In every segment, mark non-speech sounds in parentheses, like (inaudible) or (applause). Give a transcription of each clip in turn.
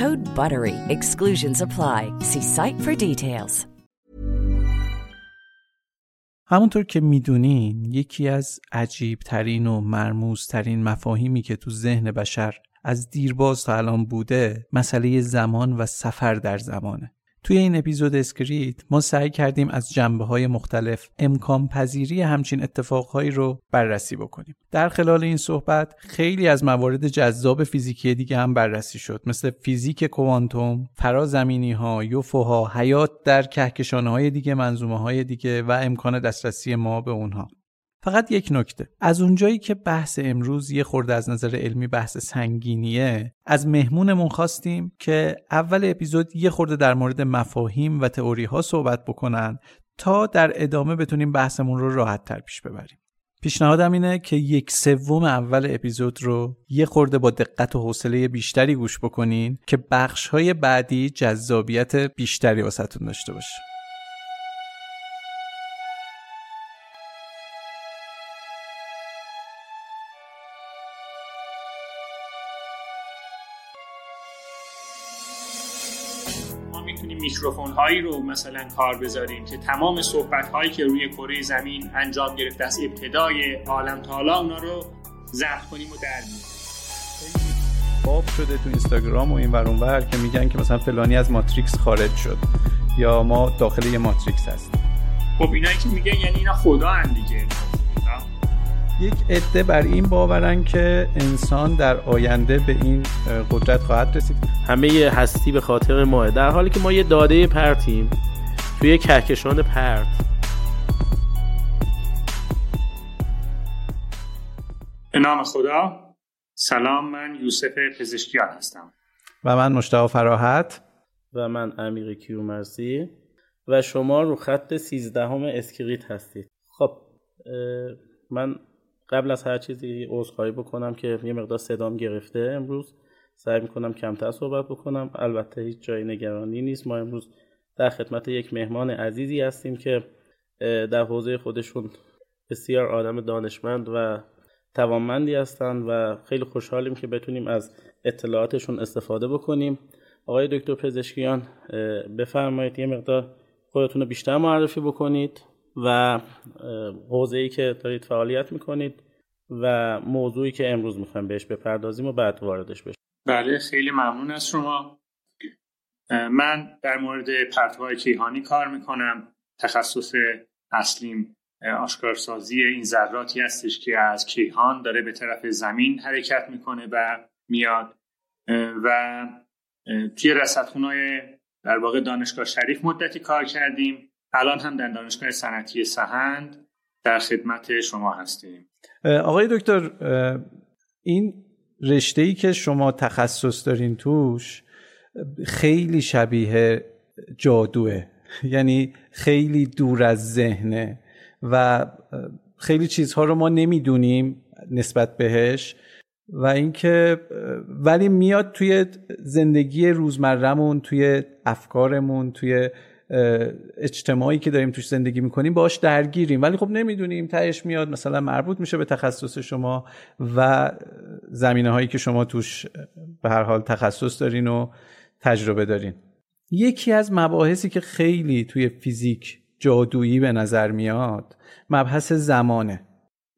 Code BUTTERY. Exclusions apply. See site for details. همونطور که می‌دونین یکی از عجیب ترین و مرموز ترین مفاهیمی که تو ذهن بشر از دیرباز تا الان بوده مسئله زمان و سفر در زمانه توی این اپیزود اسکریت ما سعی کردیم از جنبه های مختلف امکان پذیری همچین اتفاقهایی رو بررسی بکنیم. در خلال این صحبت خیلی از موارد جذاب فیزیکی دیگه هم بررسی شد مثل فیزیک کوانتوم، فرازمینی ها، یوفوها، حیات در کهکشان های دیگه، منظومه های دیگه و امکان دسترسی ما به اونها. فقط یک نکته. از اونجایی که بحث امروز یه خورده از نظر علمی بحث سنگینیه از مهمونمون خواستیم که اول اپیزود یه خورده در مورد مفاهیم و تئوری ها صحبت بکنن تا در ادامه بتونیم بحثمون رو راحت تر پیش ببریم. پیشنهادم اینه که یک سوم اول اپیزود رو یه خورده با دقت و حوصله بیشتری گوش بکنین که بخش های بعدی جذابیت بیشتری واسهتون داشته باشه. میکروفون هایی رو مثلا کار بذاریم که تمام صحبت هایی که روی کره زمین انجام گرفته از ابتدای عالم تا حالا اونا رو ضبط کنیم و در باب شده تو اینستاگرام و این ور که میگن که مثلا فلانی از ماتریکس خارج شد یا ما داخل یه ماتریکس هستیم. خب اینایی که میگن یعنی اینا خدا هم دیگه. یک عده بر این باورن که انسان در آینده به این قدرت خواهد رسید. همه هستی به خاطر ماه در حالی که ما یه داده پرتیم توی کهکشان پرت. به نام خدا. سلام من یوسف پزشکیان هستم. و من مشتاق فراحت. و من امیر کیومرسی و شما رو خط سیزدهم اسکریت هستید. خب من قبل از هر چیزی عذرخواهی بکنم که یه مقدار صدام گرفته امروز سعی می‌کنم کمتر صحبت بکنم. البته هیچ جای نگرانی نیست. ما امروز در خدمت یک مهمان عزیزی هستیم که در حوزه خودشون بسیار آدم دانشمند و توانمندی هستند و خیلی خوشحالیم که بتونیم از اطلاعاتشون استفاده بکنیم. آقای دکتر پزشکیان بفرمایید یه مقدار خودتون رو بیشتر معرفی بکنید. و حوزه ای که دارید فعالیت می‌کنید و موضوعی که امروز می‌خوایم بهش بپردازیم و بعد واردش بشیم بله خیلی ممنون از شما. من در مورد پرتوهای کیهانی کار می‌کنم. تخصص اصلیم آشکارسازی این ذراتی هستش که از کیهان داره به طرف زمین حرکت می‌کنه و میاد. و توی رصدخونه‌های در واقع دانشگاه شریف مدتی کار کردیم. الان هم در دانشگاه صنعتی سهند در خدمت شما هستیم. آقای دکتر این رشته ای که شما تخصص دارین توش خیلی شبیه جادوه. (laughs) یعنی خیلی دور از ذهنه و خیلی چیزها رو ما نمی‌دونیم نسبت بهش و اینکه ولی میاد توی زندگی روزمرهمون توی افکارمون توی اجتماعی که داریم توش زندگی می‌کنیم باش درگیریم. ولی خب نمی‌دونیم تهش میاد مثلا مربوط میشه به تخصص شما و زمینه هایی که شما توش به هر حال تخصص دارین و تجربه دارین. یکی از مباحثی که خیلی توی فیزیک جادویی به نظر میاد مبحث زمانه.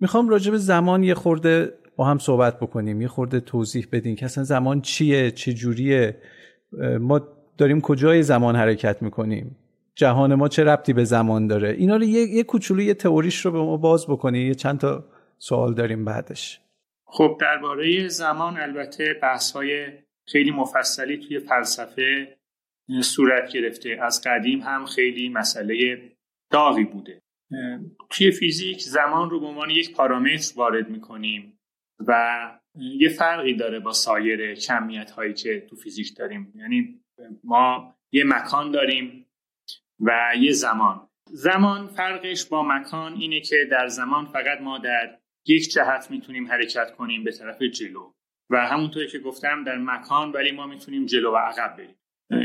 می‌خوام راجع به زمان یه خورده با هم صحبت بکنیم یه خورده توضیح بدین که اصلا زمان چیه چه جوریه ما داریم کجای زمان حرکت می‌کنیم. جهان ما چه ربطی به زمان داره؟ اینا رو یه, یه کوچولو یه تئوریش رو به ما باز بکنی. یه چند تا سوال داریم بعدش. خب درباره زمان البته بحث های خیلی مفصلی توی فلسفه صورت گرفته. از قدیم هم خیلی مسئله داغی بوده. توی فیزیک زمان رو به عنوان یک پارامتر وارد می‌کنیم و یه فرقی داره با سایر کمیت هایی که تو فیزیک داریم. یعنی ما یه مکان داریم و یه زمان. زمان فرقش با مکان اینه که در زمان فقط ما در یک جهت می‌تونیم حرکت کنیم به طرف جلو. و همونطوری که گفتم در مکان ولی ما می‌تونیم جلو و عقب بریم.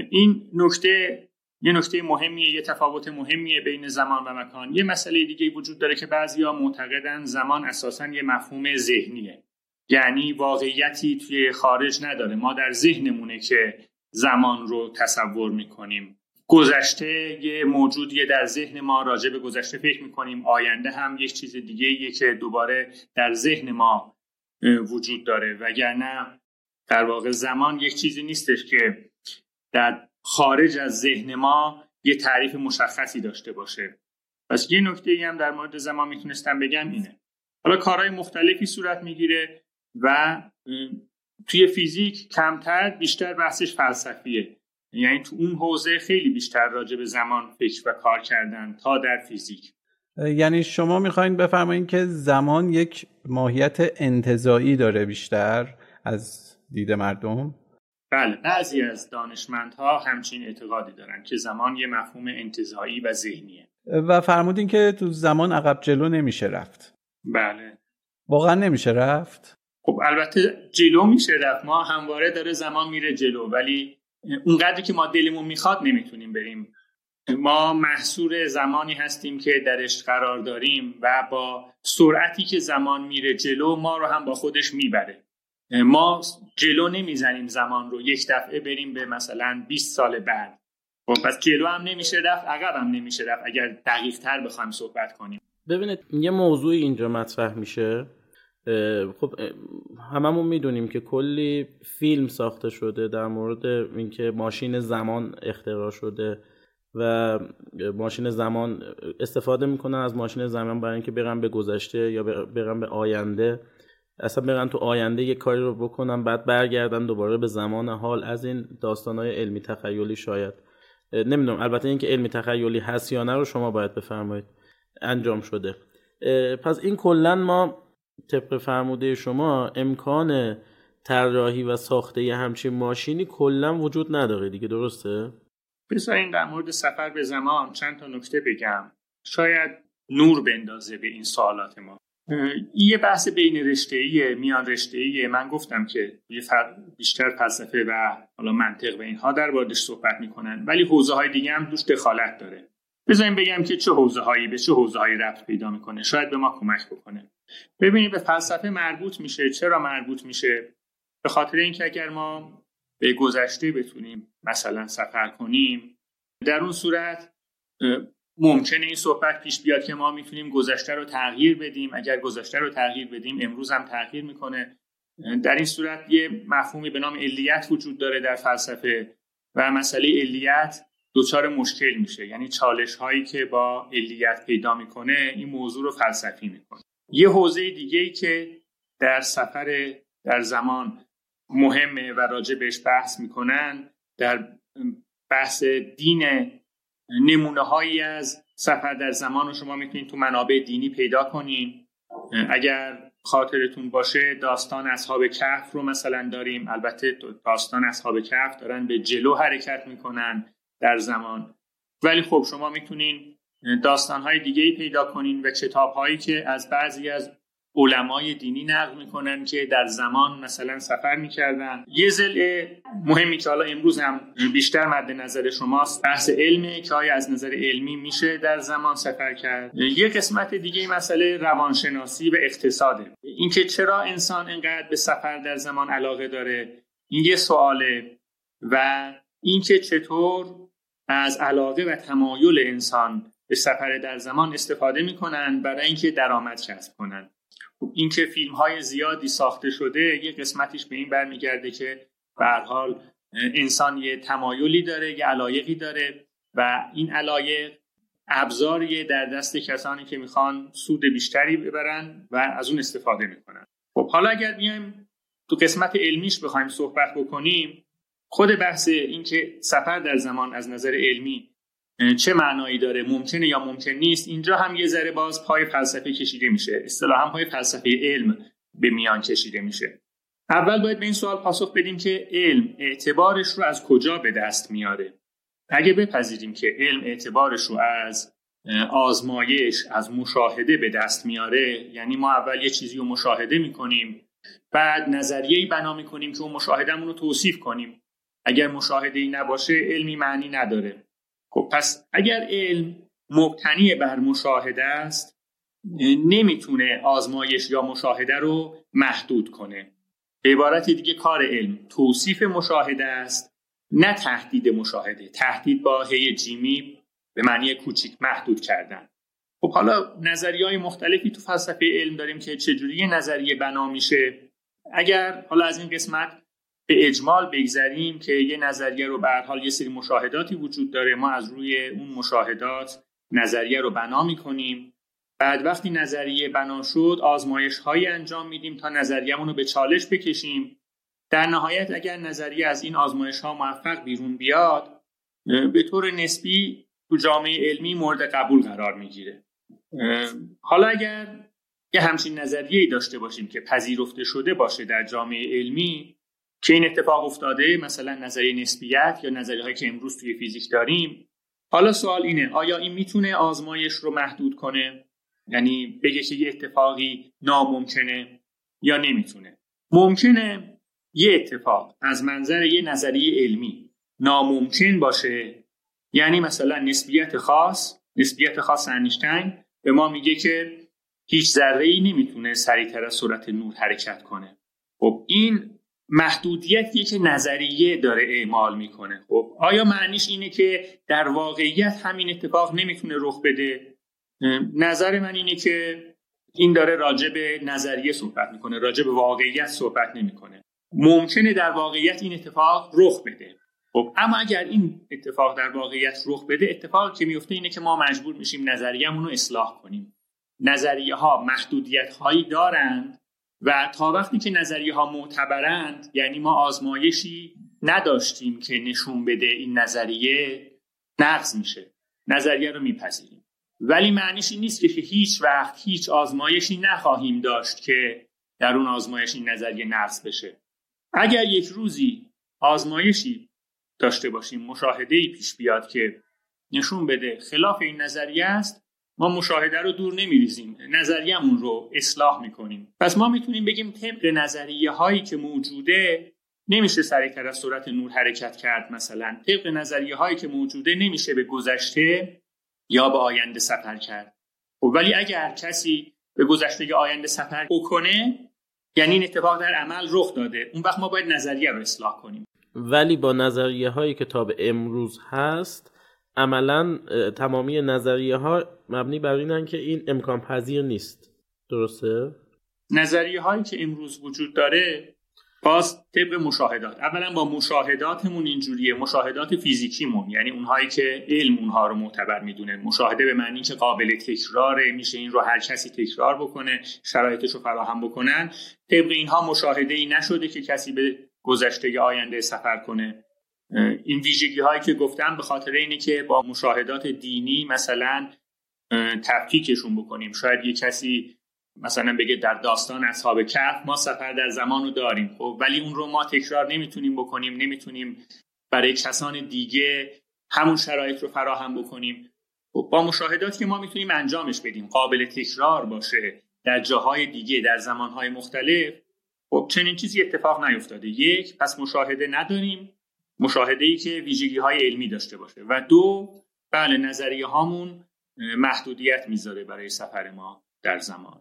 این نکته یه نکته مهمیه یه تفاوت مهمیه بین زمان و مکان. یه مسئله دیگه وجود داره که بعضیا معتقدن زمان اساسا یه مفهوم ذهنیه. یعنی واقعیتی توی خارج نداره. ما در ذهنمونه که زمان رو تصور می‌کنیم. گذشته یه موجودیه در ذهن ما راجع به گذشته فکر می‌کنیم. آینده هم یک چیز دیگه یه که دوباره در ذهن ما وجود داره. وگرنه در واقع زمان یک چیزی نیستش که در خارج از ذهن ما یه تعریف مشخصی داشته باشه. پس یه نکته هم در مورد زمان می‌تونستم بگم اینه. حالا کارهای مختلفی صورت می‌گیره و توی فیزیک کمتر بیشتر بحثش فلسفیه. یعنی تو اون حوزه خیلی بیشتر راجع به زمان فکر و کار کردن تا در فیزیک. یعنی شما می‌خواین بفرمایید که زمان یک ماهیت انتظایی داره بیشتر از دید مردم؟ بله بعضی از دانشمندها همچین اعتقادی دارن که زمان یه مفهوم انتظایی و ذهنیه. و فرمودین که تو زمان عقب جلو نمیشه رفت. بله. واقعا نمیشه رفت؟ خب البته جلو میشه رفت. ما همواره داره زمان میره جلو ولی اونقدری که ما دلمون می‌خواد نمی‌تونیم بریم. ما محصور زمانی هستیم که درش قرار داریم و با سرعتی که زمان میره جلو ما رو هم با خودش می‌بره. ما جلو نمی‌زنیم زمان رو. یک دفعه بریم به مثلا 20 سال بعد. خب پس جلو هم نمیشه رفت عقب هم نمیشه رفت. اگر دقیق تر بخوایم صحبت کنیم. ببینید یه موضوعی اینجا مطرح میشه. خب هممون می‌دونیم که کلی فیلم ساخته شده در مورد اینکه ماشین زمان اختراع شده و ماشین زمان استفاده می‌کنن از ماشین زمان برای اینکه برن به گذشته یا برن به آینده. اصلا برن تو آینده یه کاری رو بکنن بعد برگردن دوباره به زمان حال از این داستانهای علمی تخیلی شاید. نمی‌دونم البته اینکه علمی تخیلی هست یا نه رو شما باید بفرمایید. انجام شده. پس این کلا ما طبق فرموده شما امکان طراحی و ساخته یه همچین ماشینی کلا وجود نداره دیگه درسته؟ بذارین در مورد سفر به زمان چند تا نکته بگم. شاید نور بندازه به این سوالات ما. یه بحث بین رشته میان رشته من گفتم که بیشتر فلسفه و حالا منطق و اینها در موردش صحبت می‌کنن ولی حوزه های دیگه هم دوش دخالت داره. بذاریم بگم که چه حوزه هایی به چه حوزه هایی ربط پیدا می‌کنه. شاید به ما کمک بکنه. ببینید به فلسفه مربوط میشه. چرا مربوط میشه؟ به خاطر اینکه اگر ما به گذشته بتونیم مثلا سفر کنیم در اون صورت ممکنه این صحبت پیش بیاد که ما می‌تونیم گذشته رو تغییر بدیم. اگر گذشته رو تغییر بدیم امروز هم تغییر می‌کنه. در این صورت یه مفهومی به نام علیت وجود داره در فلسفه و مسئله علیت دچار مشکل میشه. یعنی چالش هایی که با علیت پیدا می‌کنه این موضوع رو فلسفی می‌کنه. یه حوزه دیگه ای که در سفر در زمان مهمه و راجع بهش بحث می‌کنن در بحث دین نمونه هایی از سفر در زمان رو شما می‌تونید تو منابع دینی پیدا کنین. اگر خاطرتون باشه داستان اصحاب کهف رو مثلا داریم. البته داستان اصحاب کهف دارن به جلو حرکت می‌کنن. در زمان. ولی خب شما می‌تونین داستان های دیگه ای پیدا کنین و کتاب هایی که از بعضی از علمای دینی نقل می‌کنن که در زمان مثلا سفر می‌کردن. یه زل مهمی که حالا امروز هم بیشتر مد نظر شماست بحث علمه که آیا از نظر علمی میشه در زمان سفر کرد. یه قسمت دیگه مسئله روانشناسی و اقتصاده. اینکه چرا انسان انقدر به سفر در زمان علاقه داره این یه سواله. و اینکه چطور از علاقه و تمایل انسان به سفر در زمان استفاده می‌کنن برای اینکه درآمد کسب کنن خب اینکه فیلم های زیادی ساخته شده یه قسمتیش به این برمیگرده که به حال انسان یه تمایلی داره یه علایقی داره و این علایق ابزاریه در دست کسانی که می‌خوان سود بیشتری ببرن و از اون استفاده می‌کنن. خب حالا اگر بیایم تو قسمت علمیش بخوایم صحبت بکنیم خود بحث اینکه سفر در زمان از نظر علمی چه معنایی داره ممکنه یا ممکن نیست اینجا هم یه ذره باز پای فلسفه کشیده میشه. اصطلاحا پای فلسفه علم به میان کشیده میشه. اول باید به این سوال پاسخ بدیم که علم اعتبارش رو از کجا به دست میاره؟ اگه بپذیریم که علم اعتبارش رو از آزمایش از مشاهده به دست میاره یعنی ما اول یه چیزی رو مشاهده می‌کنیم بعد نظریه‌ای بنا می‌کنیم که اون مشاهدهمون رو توصیف کنیم. اگر مشاهده ای نباشه علمی معنی نداره. خب پس اگر علم مبتنی بر مشاهده است نمی‌تونه آزمایش یا مشاهده رو محدود کنه. به عبارت دیگه کار علم توصیف مشاهده است نه تهدید مشاهده. تهدید با هی جیمی به معنی کوچیک محدود کردن. خب حالا نظریه های مختلفی تو فلسفه علم داریم که چجوری نظریه بنا میشه. اگر حالا از این قسمت به اجمال بگذریم که یه نظریه رو به حال یه سری مشاهداتی وجود داره. ما از روی اون مشاهدات نظریه رو بنا می‌کنیم. بعد وقتی نظریه بنا شد آزمایش هایی انجام میدیم تا نظریهمون رو به چالش بکشیم. در نهایت اگر نظریه از این آزمایش ها موفق بیرون بیاد به طور نسبی تو جامعه علمی مورد قبول قرار می‌گیره. حالا اگر یه همچین نظریه داشته باشیم که پذیرفته شده باشه در جامعه علمی که این اتفاق افتاده مثلا نظریه نسبیت یا نظریه هایی که امروز توی فیزیک داریم. حالا سوال اینه آیا این می‌تونه آزمایش رو محدود کنه؟ یعنی بگه که یه اتفاقی ناممکنه یا نمی‌تونه. ممکنه یه اتفاق از منظر یه نظریه علمی ناممکن باشه. یعنی مثلا نسبیت خاص نسبیت خاص انیشتین به ما میگه که هیچ ذره ای نمی‌تونه سریعتر از سرعت نور حرکت کنه. خب این محدودیتیه که نظریه داره اعمال می‌کنه. خب آیا معنیش اینه که در واقعیت همین اتفاق نمی‌تونه رخ بده؟ نظر من اینه که این داره راجع به نظریه صحبت می‌کنه راجع به واقعیت صحبت نمی‌کنه. ممکنه در واقعیت این اتفاق رخ بده. خب اما اگر این اتفاق در واقعیت رخ بده اتفاقی که میفته اینه که ما مجبور میشیم نظریه‌مون رو اصلاح کنیم. نظریه ها محدودیت هایی دارند و تا وقتی که نظریه ها معتبرند یعنی ما آزمایشی نداشتیم که نشون بده این نظریه نقض میشه نظریه رو میپذیریم. ولی معنیش این نیست که هیچ وقت هیچ آزمایشی نخواهیم داشت که در اون آزمایش این نظریه نقض بشه. اگر یک روزی آزمایشی داشته باشیم مشاهده ای پیش بیاد که نشون بده خلاف این نظریه است ما مشاهده رو دور نمیریزیم. نظریهمون رو اصلاح می‌کنیم. پس ما می‌تونیم بگیم طبق نظریه هایی که موجوده نمیشه سریعتر از سرعت نور حرکت کرد مثلا. طبق نظریه هایی که موجوده نمیشه به گذشته یا به آینده سفر کرد. خب ولی اگر کسی به گذشته یا آینده سفر بکنه یعنی این اتفاق در عمل رخ داده. اون وقت ما باید نظریه رو اصلاح کنیم. ولی با نظریه هایی که تا به امروز هست عملا تمامی نظریه ها مبنی بر اینن که این امکان پذیر نیست. درسته؟ نظریه هایی که امروز وجود داره باز طبق مشاهدات. اولا با مشاهداتمون اینجوریه. مشاهدات فیزیکیمون یعنی اونهایی که علم اونها رو معتبر می‌دونه. مشاهده به معنی که قابل تکراره میشه این رو هر کسی تکرار بکنه شرایطش رو فراهم بکنن. طبق اینها مشاهده ای نشده که کسی به گذشته آینده سفر کنه. این ویژگی هایی که گفتم به خاطر اینه که با مشاهدات دینی مثلا تفکیکشون بکنیم. شاید یه کسی مثلا بگه در داستان اصحاب کهف ما سفر در زمان رو داریم خب؟ ولی اون رو ما تکرار نمی‌تونیم بکنیم نمی‌تونیم برای کسان دیگه همون شرایط رو فراهم بکنیم. خب با مشاهداتی که ما می‌تونیم انجامش بدیم. قابل تکرار باشه در جاهای دیگه در زمانهای مختلف. خب چنین چیزی اتفاق نیفتاده. یک پس مشاهده نداریم. مشاهده ای که ویژگی های علمی داشته باشه. و دو بله نظریه هامون محدودیت می‌ذاره برای سفر ما در زمان.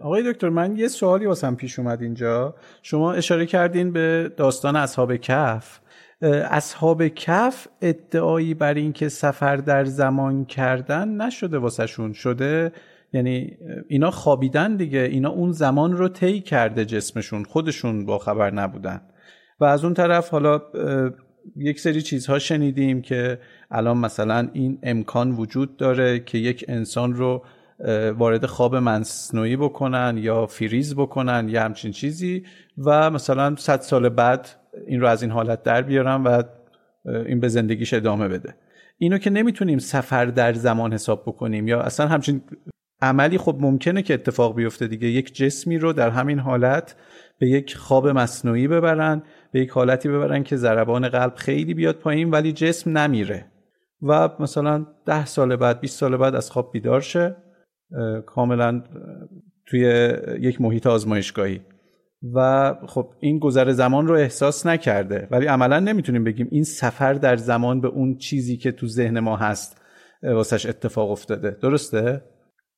آقای دکتر من یه سوالی واسم پیش اومد اینجا. شما اشاره کردین به داستان اصحاب کف اصحاب کف ادعایی بر اینکه سفر در زمان کردن نشده واسهشون. شده؟ یعنی اینا خوابیدن دیگه. اینا اون زمان رو طی کرده جسمشون. خودشون با خبر نبودن. و از اون طرف حالا یک سری چیزها شنیدیم که الان مثلا این امکان وجود داره که یک انسان رو وارد خواب مصنوعی بکنن یا فریز بکنن یا همچین چیزی و مثلا صد سال بعد این رو از این حالت در بیارن و این به زندگیش ادامه بده. اینو که نمی‌تونیم سفر در زمان حساب بکنیم یا اصلا همچین عملی خب ممکنه که اتفاق بیفته دیگه. یک جسمی رو در همین حالت به یک خواب مصنوعی ببرن به یک حالتی ببرن که ضربان قلب خیلی بیاد پایین ولی جسم نمیره. و مثلا ده سال بعد 20 سال بعد از خواب بیدار شه کاملا توی یک محیط آزمایشگاهی. و خب این گذر زمان رو احساس نکرده. ولی عملا نمی‌تونیم بگیم این سفر در زمان به اون چیزی که تو ذهن ما هست واسش اتفاق افتاده. درسته؟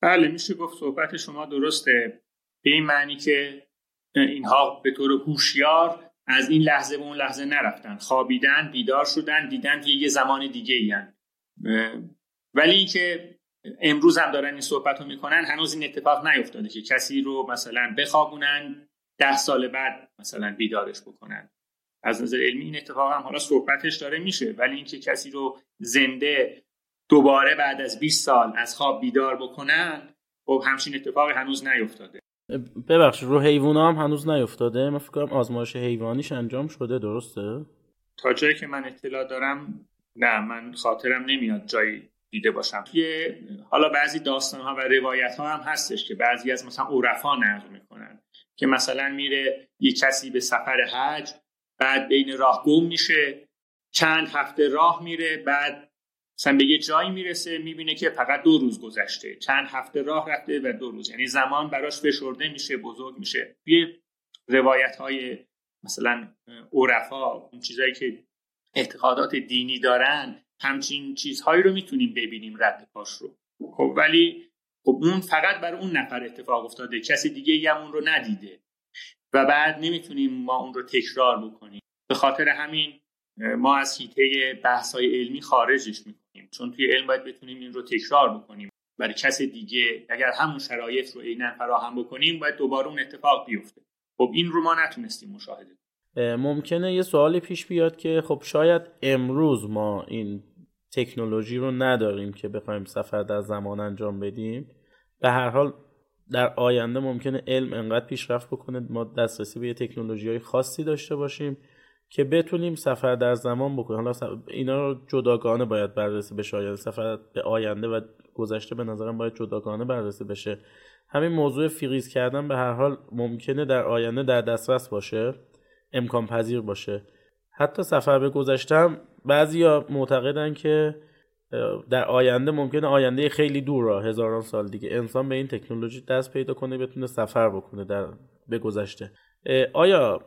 بله میشه گفت صحبت شما درسته. به این معنی که اینها به طور هوشیار از این لحظه به اون لحظه نرفتن. خوابیدن بیدار شدن دیدن که یه زمان دیگه ای ولی اینکه امروز هم دارن این صحبت رو می‌کنن هنوز این اتفاق نیفتاده که کسی رو مثلا بخوابونن ده سال بعد مثلا بیدارش بکنن. از نظر علمی این اتفاق هم حالا صحبتش داره میشه. ولی اینکه کسی رو زنده دوباره بعد از 20 سال از خواب بیدار بکنن خب همچین اتفاقی هنوز نیفتاده. ببخشید رو حیوان هم هنوز نیفتاده؟ من فکر کنم آزمایش حیوانیش انجام شده درسته؟ تا جایی که من اطلاع دارم نه من خاطرم نمیاد جایی دیده باشم. یه حالا بعضی داستان ها و روایت ها هم هستش که بعضی از مثلا عرفا نقل می‌کنن که مثلا میره یه کسی به سفر حج بعد بین راه گم میشه چند هفته راه میره بعد مثلا به یه جایی می‌رسه می‌بینه که فقط دو روز گذشته. چند هفته راه رفته و دو روز. یعنی زمان براش فشرده میشه بزرگ میشه. یه روایت های مثلا عرفا اون چیزایی که اعتقادات دینی دارن همچین چیزهایی رو می‌تونیم ببینیم رد پاش رو. خب ولی خب اون فقط بر اون نفر اتفاق افتاده. کسی دیگه هم اون رو ندیده. و بعد نمی‌تونیم ما اون رو تکرار بکنیم. به خاطر همین ما از حیطه بحث های علمی خارجش می‌کنیم. چون توی علم باید بتونیم این رو تکرار بکنیم. برای کس دیگه اگر همون شرایط رو عینا فراهم بکنیم باید دوباره اون اتفاق بیفته. خب این رو ما نتونستیم مشاهده ممکنه یه سوالی پیش بیاد که خب شاید امروز ما این تکنولوژی رو نداریم که بخوایم سفر در زمان انجام بدیم. به هر حال در آینده ممکنه علم انقدر پیشرفت بکنه ما دسترسی به یه تکنولوژی های خاصی داشته باشیم. که بتونیم سفر در زمان بکنیم. حالا اینا رو جداگانه باید بررسی بشه. آینده سفر به آینده و گذشته به نظرم باید جداگانه بررسی بشه. همین موضوع فریز کردن به هر حال ممکنه در آینده در دسترس باشه امکان پذیر باشه. حتی سفر به گذشته بعضیا معتقدن که در آینده ممکنه آینده خیلی دور را هزاران سال دیگه. انسان به این تکنولوژی دست پیدا کنه بتونه سفر بکنه در به گذشته. آیا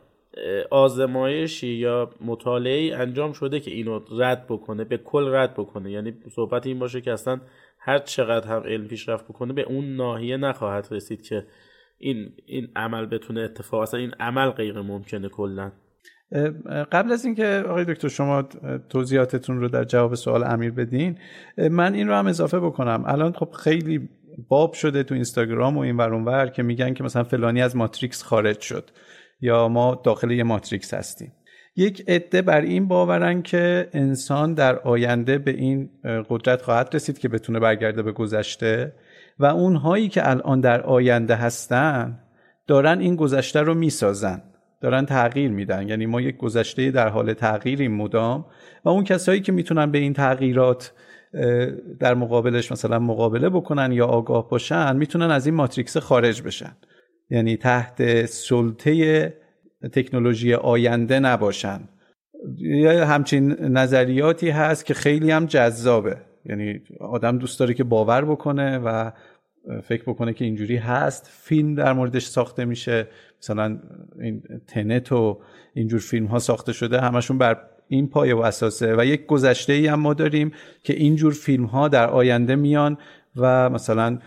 آزمایشی یا مطالعه انجام شده که اینو رد بکنه به کل رد بکنه. یعنی صحبت این باشه که اصلا هر چقدر هم علم پیشرفت بکنه به اون ناحیه نخواهد رسید که این این عمل بتونه اتفاق اصلا این عمل غیر ممکنه کلا. قبل از اینکه آقای دکتر شما توضیحاتتون رو در جواب سوال امیر بدین من این رو هم اضافه بکنم. الان خب خیلی باب شده تو اینستاگرام و این ور که میگن که مثلا فلانی از ماتریکس خارج شد. یا ما داخل یه ماتریکس هستیم. یک عده بر این باورن که انسان در آینده به این قدرت خواهد رسید که بتونه برگرده به گذشته و اونهایی که الان در آینده هستن دارن این گذشته رو می‌سازن دارن تغییر میدن. یعنی ما یک گذشته در حال تغییریم مدام و اون کسایی که می‌تونن به این تغییرات در مقابلش مثلا مقابله بکنن یا آگاه باشن می‌تونن از این ماتریکس خارج بشن. یعنی تحت سلطه تکنولوژی آینده نباشن. یا همچین نظریاتی هست که خیلی هم جذابه. یعنی آدم دوست داره که باور بکنه و فکر بکنه که اینجوری هست. فیلم در موردش ساخته میشه. مثلا این تنت و اینجور فیلم ها ساخته شده. همشون بر این پایه و اساسه. و یک گذشته ای هم ما داریم که اینجور فیلم ها در آینده میان و مثلا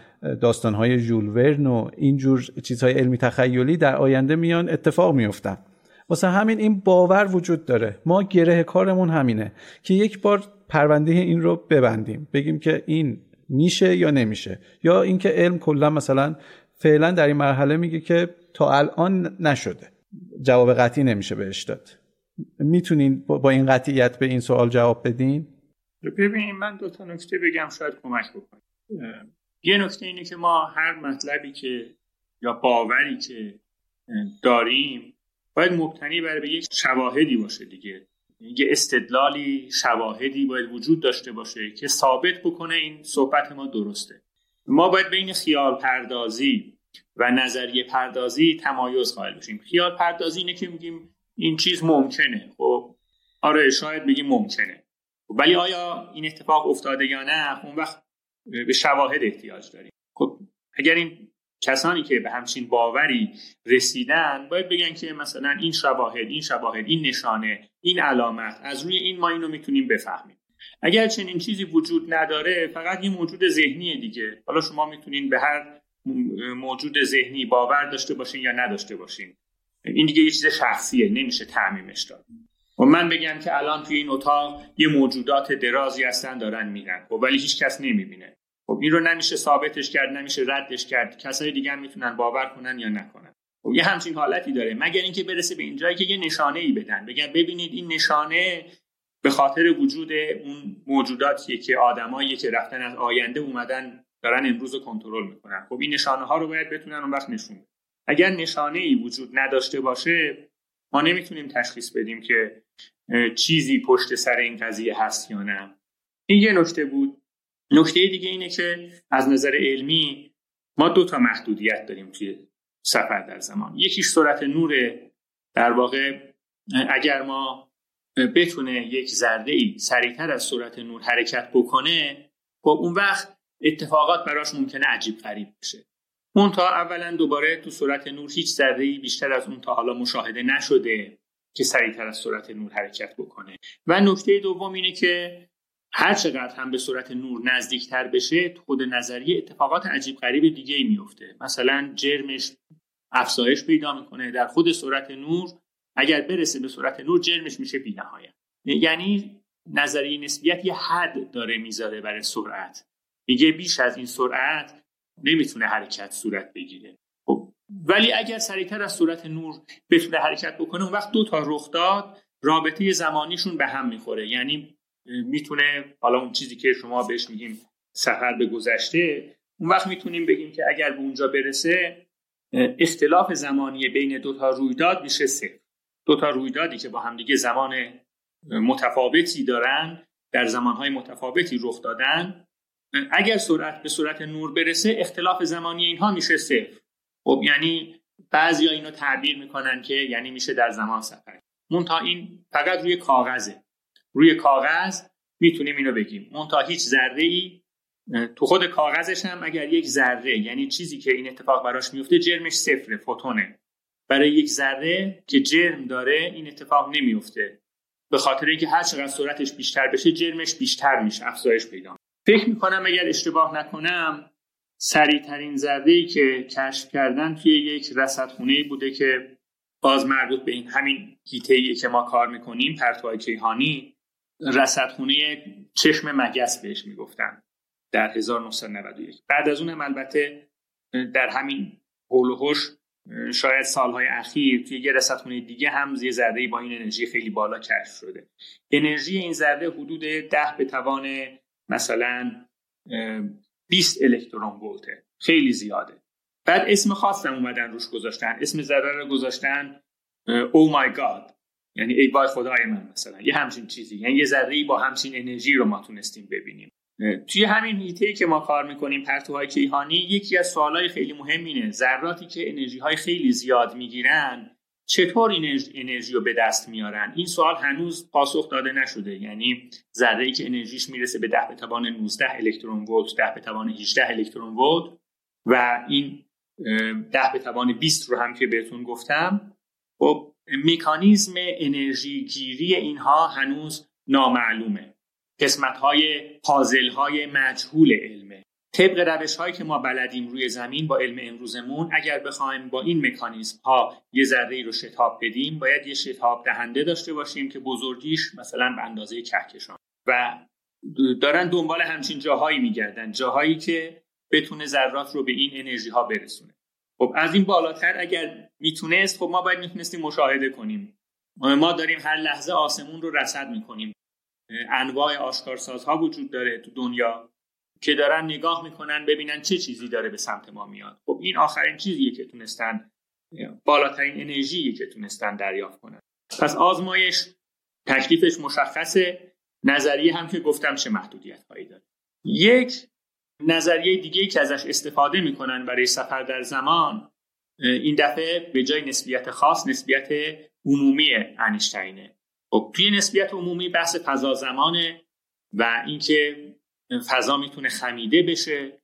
داستان های ژول ورن و اینجور چیزهای علمی تخیلی در آینده میان اتفاق میفتن واسه همین این باور وجود داره. ما گره کارمون همینه که یک بار پرونده این رو ببندیم. بگیم که این میشه یا نمیشه. یا اینکه علم کلا مثلا فعلا در این مرحله میگه که تا الان نشده. جواب قطعی نمیشه بهش داد. می‌تونین با این قطعیت به این سوال جواب بدین؟ ببینید من دو تا نکته بگم شاید کمک بکنه. یه نکته اینه که ما هر مطلبی که یا باوری که داریم باید مبتنی بر به یک شواهدی باشه دیگه. یه استدلالی شواهدی باید وجود داشته باشه که ثابت بکنه این صحبت ما درسته. ما باید بین خیال پردازی و نظریه پردازی تمایز قائل باشیم خیال پردازی اینه که میگیم این چیز ممکنه. خب آره شاید بگیم ممکنه. ولی آیا این اتفاق افتاده یا نه؟ اون وقت به شواهد احتیاج داریم. خب اگر این کسانی که به همچین باوری رسیدن باید بگن که مثلا این شواهد این شواهد این نشانه این علامت از روی این ما اینو می‌تونیم بفهمیم. اگر چنین چیزی وجود نداره فقط یه موجود ذهنیه دیگه. حالا شما می‌تونین به هر موجود ذهنی باور داشته باشین یا نداشته باشین. این دیگه یه چیز شخصیه نمیشه تعمیمش داد. و من بگم که الان توی این اتاق یه موجودات درازی هستن دارن میرن. خب ولی هیچ کس نمی‌بینه. خب این رو نمیشه ثابتش کرد نمیشه ردش کرد. کسای دیگه هم می‌تونن باور کنن یا نکنن. خب یه همچین حالتی داره. مگر اینکه برسه به اینجایی که یه نشانه ای بدن. بگن ببینید این نشانه به خاطر وجود اون موجوداتیه که آدمایی که رفتن از آینده اومدن دارن امروز رو کنترل می‌کنن. خب این نشانه ها رو باید بتونن اون وقت نشون اگر نشانه ای وجود نداشته باشه ما نمی‌تونیم تشخیص بدیم که چیزی پشت سر این قضیه هست یا نه. این یه نکته بود. نکته دیگه اینه که از نظر علمی ما دو تا محدودیت داریم توی سفر در زمان. یکیش سرعت نوره در واقع اگر ما بتونه یک ذره ای سریعتر از سرعت نور حرکت بکنه خب اون وقت اتفاقات براش ممکنه عجیب غریب بشه. اون تا اولا دوباره تو سرعت نور هیچ ذره ای بیشتر از اون تا حالا مشاهده نشده. که سریعتر از سرعت نور حرکت بکنه. و نکته دوم اینه که هر چقدر هم به سرعت نور نزدیکتر بشه خود نظریه اتفاقات عجیب غریب دیگه ای میفته مثلا جرمش افزایش پیدا می‌کنه در خود سرعت نور. اگر برسه به سرعت نور جرمش میشه بینهایت. یعنی نظریه نسبیت یه حد داره می‌ذاره برای سرعت. میگه بیش از این سرعت نمی‌تونه حرکت صورت بگیره. ولی اگر سریعتر از سرعت نور بتونه حرکت بکنه اون وقت دو تا رخ داد رابطه زمانیشون به هم می‌خوره. یعنی می‌تونه حالا اون چیزی که شما بهش میگیم سفر به گذشته اون وقت می‌تونیم بگیم که اگر به اونجا برسه اختلاف زمانی بین دو تا رویداد میشه صفر. دو تا رویدادی که با همدیگه زمان متفاوتی دارن در زمانهای متفاوتی رخ دادن. اگر سرعت به صورت نور برسه اختلاف زمانی اینها میشه صفر. خب یعنی بعضی ها اینو تعبیر می‌کنن که یعنی میشه در زمان سفر. منتها این فقط روی کاغذه. روی کاغذ می‌تونیم اینو بگیم. تا هیچ ذره ای تو خود کاغذش هم اگر یک ذره یعنی چیزی که این اتفاق براش میفته جرمش صفره فوتونه. برای یک ذره که جرم داره این اتفاق نمیفته به خاطر اینکه هر چقدر سرعتش بیشتر بشه جرمش بیشتر میشه افزایش پیدا فکر می‌کنم اگر اشتباه نکنم سریعترین ای که کشف کردن توی یک رصدخونه بوده که باز مربوط به این همین هیته که ما کار می‌کنیم پرتوهای کیهانی رصدخونه چشم مگس بهش می‌گفتن در 1991 بعد از اون هم البته در همین حول شاید سالهای اخیر توی یه رصدخونه دیگه هم یه ذره با این انرژی خیلی بالا کشف شده. انرژی این ذره حدود ده به توان مثلا 20 الکترون ولته. خیلی زیاده. بعد اسم خاصم اومدن روش گذاشتن. اسم ذره رو گذاشتن او مای گاد یعنی ای وای خدای من مثلا. یه همچین چیزی. یعنی یه ذره با همچین انرژی رو ما تونستیم ببینیم. توی همین هیته که ما کار می‌کنیم پرتوهای کیهانی یکی از سوالای خیلی مهم اینه ذراتی که انرژی های خیلی زیاد می‌گیرن چطور این انرژی رو به دست میارن؟ این سوال هنوز پاسخ داده نشده. یعنی ذره ای که انرژیش می‌رسه به 10 به توان 19 الکترون ولت 10 به توان 18 الکترون ولت و این ده به توان 20 رو هم که بهتون گفتم خب مکانیزم انرژی گیری اینها هنوز نامعلومه. قسمت های پازل های مجهول علمه. طبق روش هایی که ما بلدیم روی زمین با علم امروزمون اگر بخوایم با این مکانیزم ها یه ذره رو شتاب بدیم باید یه شتاب دهنده داشته باشیم که بزرگیش مثلا به اندازه کهکشان. و دارن دنبال همچین جاهایی میگردن جاهایی که بتونه ذرات رو به این انرژی ها برسونه. خب از این بالاتر اگر می‌تونست خب ما باید می‌تونستیم مشاهده کنیم. ما داریم هر لحظه آسمون رو رصد می‌کنیم. انواع آشکارسازها وجود داره تو دنیا. که دارن نگاه می‌کنن ببینن چه چیزی داره به سمت ما میاد. خب این آخرین چیزیه که تونستن بالاترین انرژی که تونستن دریافت کنن. پس آزمایش تکلیفش مشخصه. نظریه هم که گفتم چه محدودیت هایی داره. یک نظریه دیگه که ازش استفاده می‌کنن برای سفر در زمان این دفعه به جای نسبیت خاص نسبیت عمومی انیشتینه. خب توی نسبیت عمومی بحث فضا زمانه و اینکه فضا می‌تونه خمیده بشه.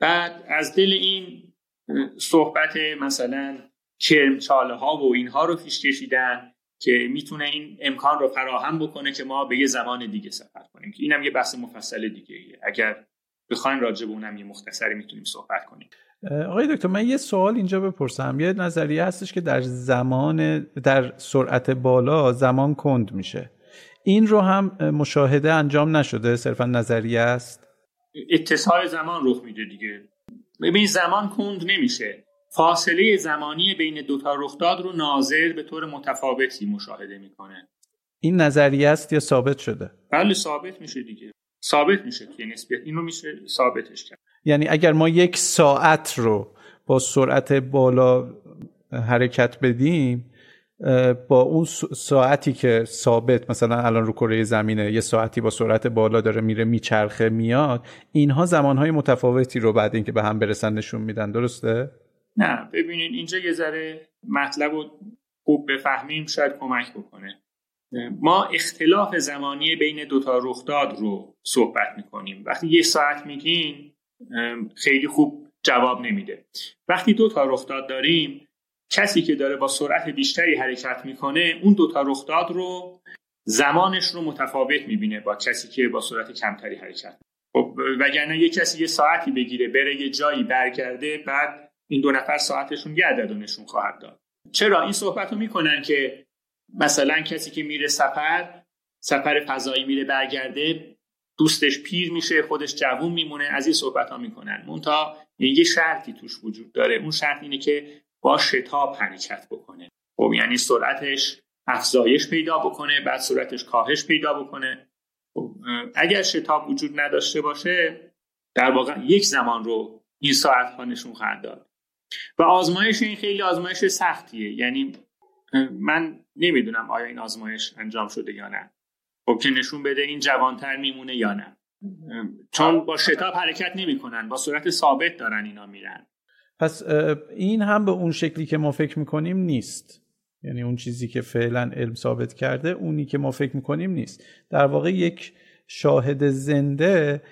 بعد از دل این صحبت مثلا کرمچاله ها و اینها رو پیش کشیدن که می‌تونه این امکان رو فراهم بکنه که ما به یه زمان دیگه سفر کنیم. که اینم یه بحث مفصل دیگه ایه. اگر بخوایم راجع به اونم یه مختصری می‌تونیم صحبت کنیم. آقای دکتر من یه سوال اینجا بپرسم. یه نظریه هستش که در زمان در سرعت بالا زمان کند میشه. این رو هم مشاهده انجام نشده صرفا نظریه است؟ اتصال زمان رخ میده دیگه. ببین زمان کند نمیشه. فاصله زمانی بین دوتا رخداد رو ناظر به طور متفاوتی مشاهده می‌کنه. این نظریه است یا ثابت شده؟ بله ثابت میشه دیگه. ثابت میشه توی نسبیت این رو میشه ثابتش کرد. یعنی اگر ما یک ساعت رو با سرعت بالا حرکت بدیم با اون ساعتی که ثابت مثلا الان رو کره زمینه یه ساعتی با سرعت بالا داره میره میچرخه میاد اینها زمانهای متفاوتی رو بعد اینکه به هم برسن نشون میدن. درسته؟ نه ببینید اینجا یه ذره مطلب رو خوب بفهمیم شاید کمک بکنه. ما اختلاف زمانی بین دوتا رخداد رو صحبت می‌کنیم. وقتی یه ساعت میگین خیلی خوب جواب نمیده. وقتی دو تا رخداد داریم کسی که داره با سرعت بیشتری حرکت می‌کنه اون دوتا رخداد رو زمانش رو متفاوت می‌بینه با کسی که با سرعت کمتری حرکت خب وگرنه یه کسی یه ساعتی بگیره بره یه جایی برگرده بعد این دو نفر ساعتشون یه عدد نشون خواهد داد. چرا؟ این صحبت رو می‌کنن که مثلا کسی که میره سفر سفر فضایی میره برگرده دوستش پیر میشه خودش جوون میمونه از این صحبت ها می‌کنن. مونتا یه شرطی توش وجود داره. اون شرط اینه که شتاب حرکت بکنه. خب یعنی سرعتش افزایش پیدا بکنه بعد سرعتش کاهش پیدا بکنه. خب اگر شتاب وجود نداشته باشه در واقع یک زمان رو این ساعت ها نشون خواهد داد. و آزمایش این خیلی آزمایش سختیه. یعنی من نمی‌دونم آیا این آزمایش انجام شده یا نه. خب که نشون بده این جوانتر میمونه یا نه. چون با شتاب حرکت نمی‌کنن با صورت ثابت دارن اینا میرن. پس این هم به اون شکلی که ما فکر می‌کنیم نیست. یعنی اون چیزی که فعلا علم ثابت کرده اونی که ما فکر می‌کنیم نیست. در واقع یک شاهد زنده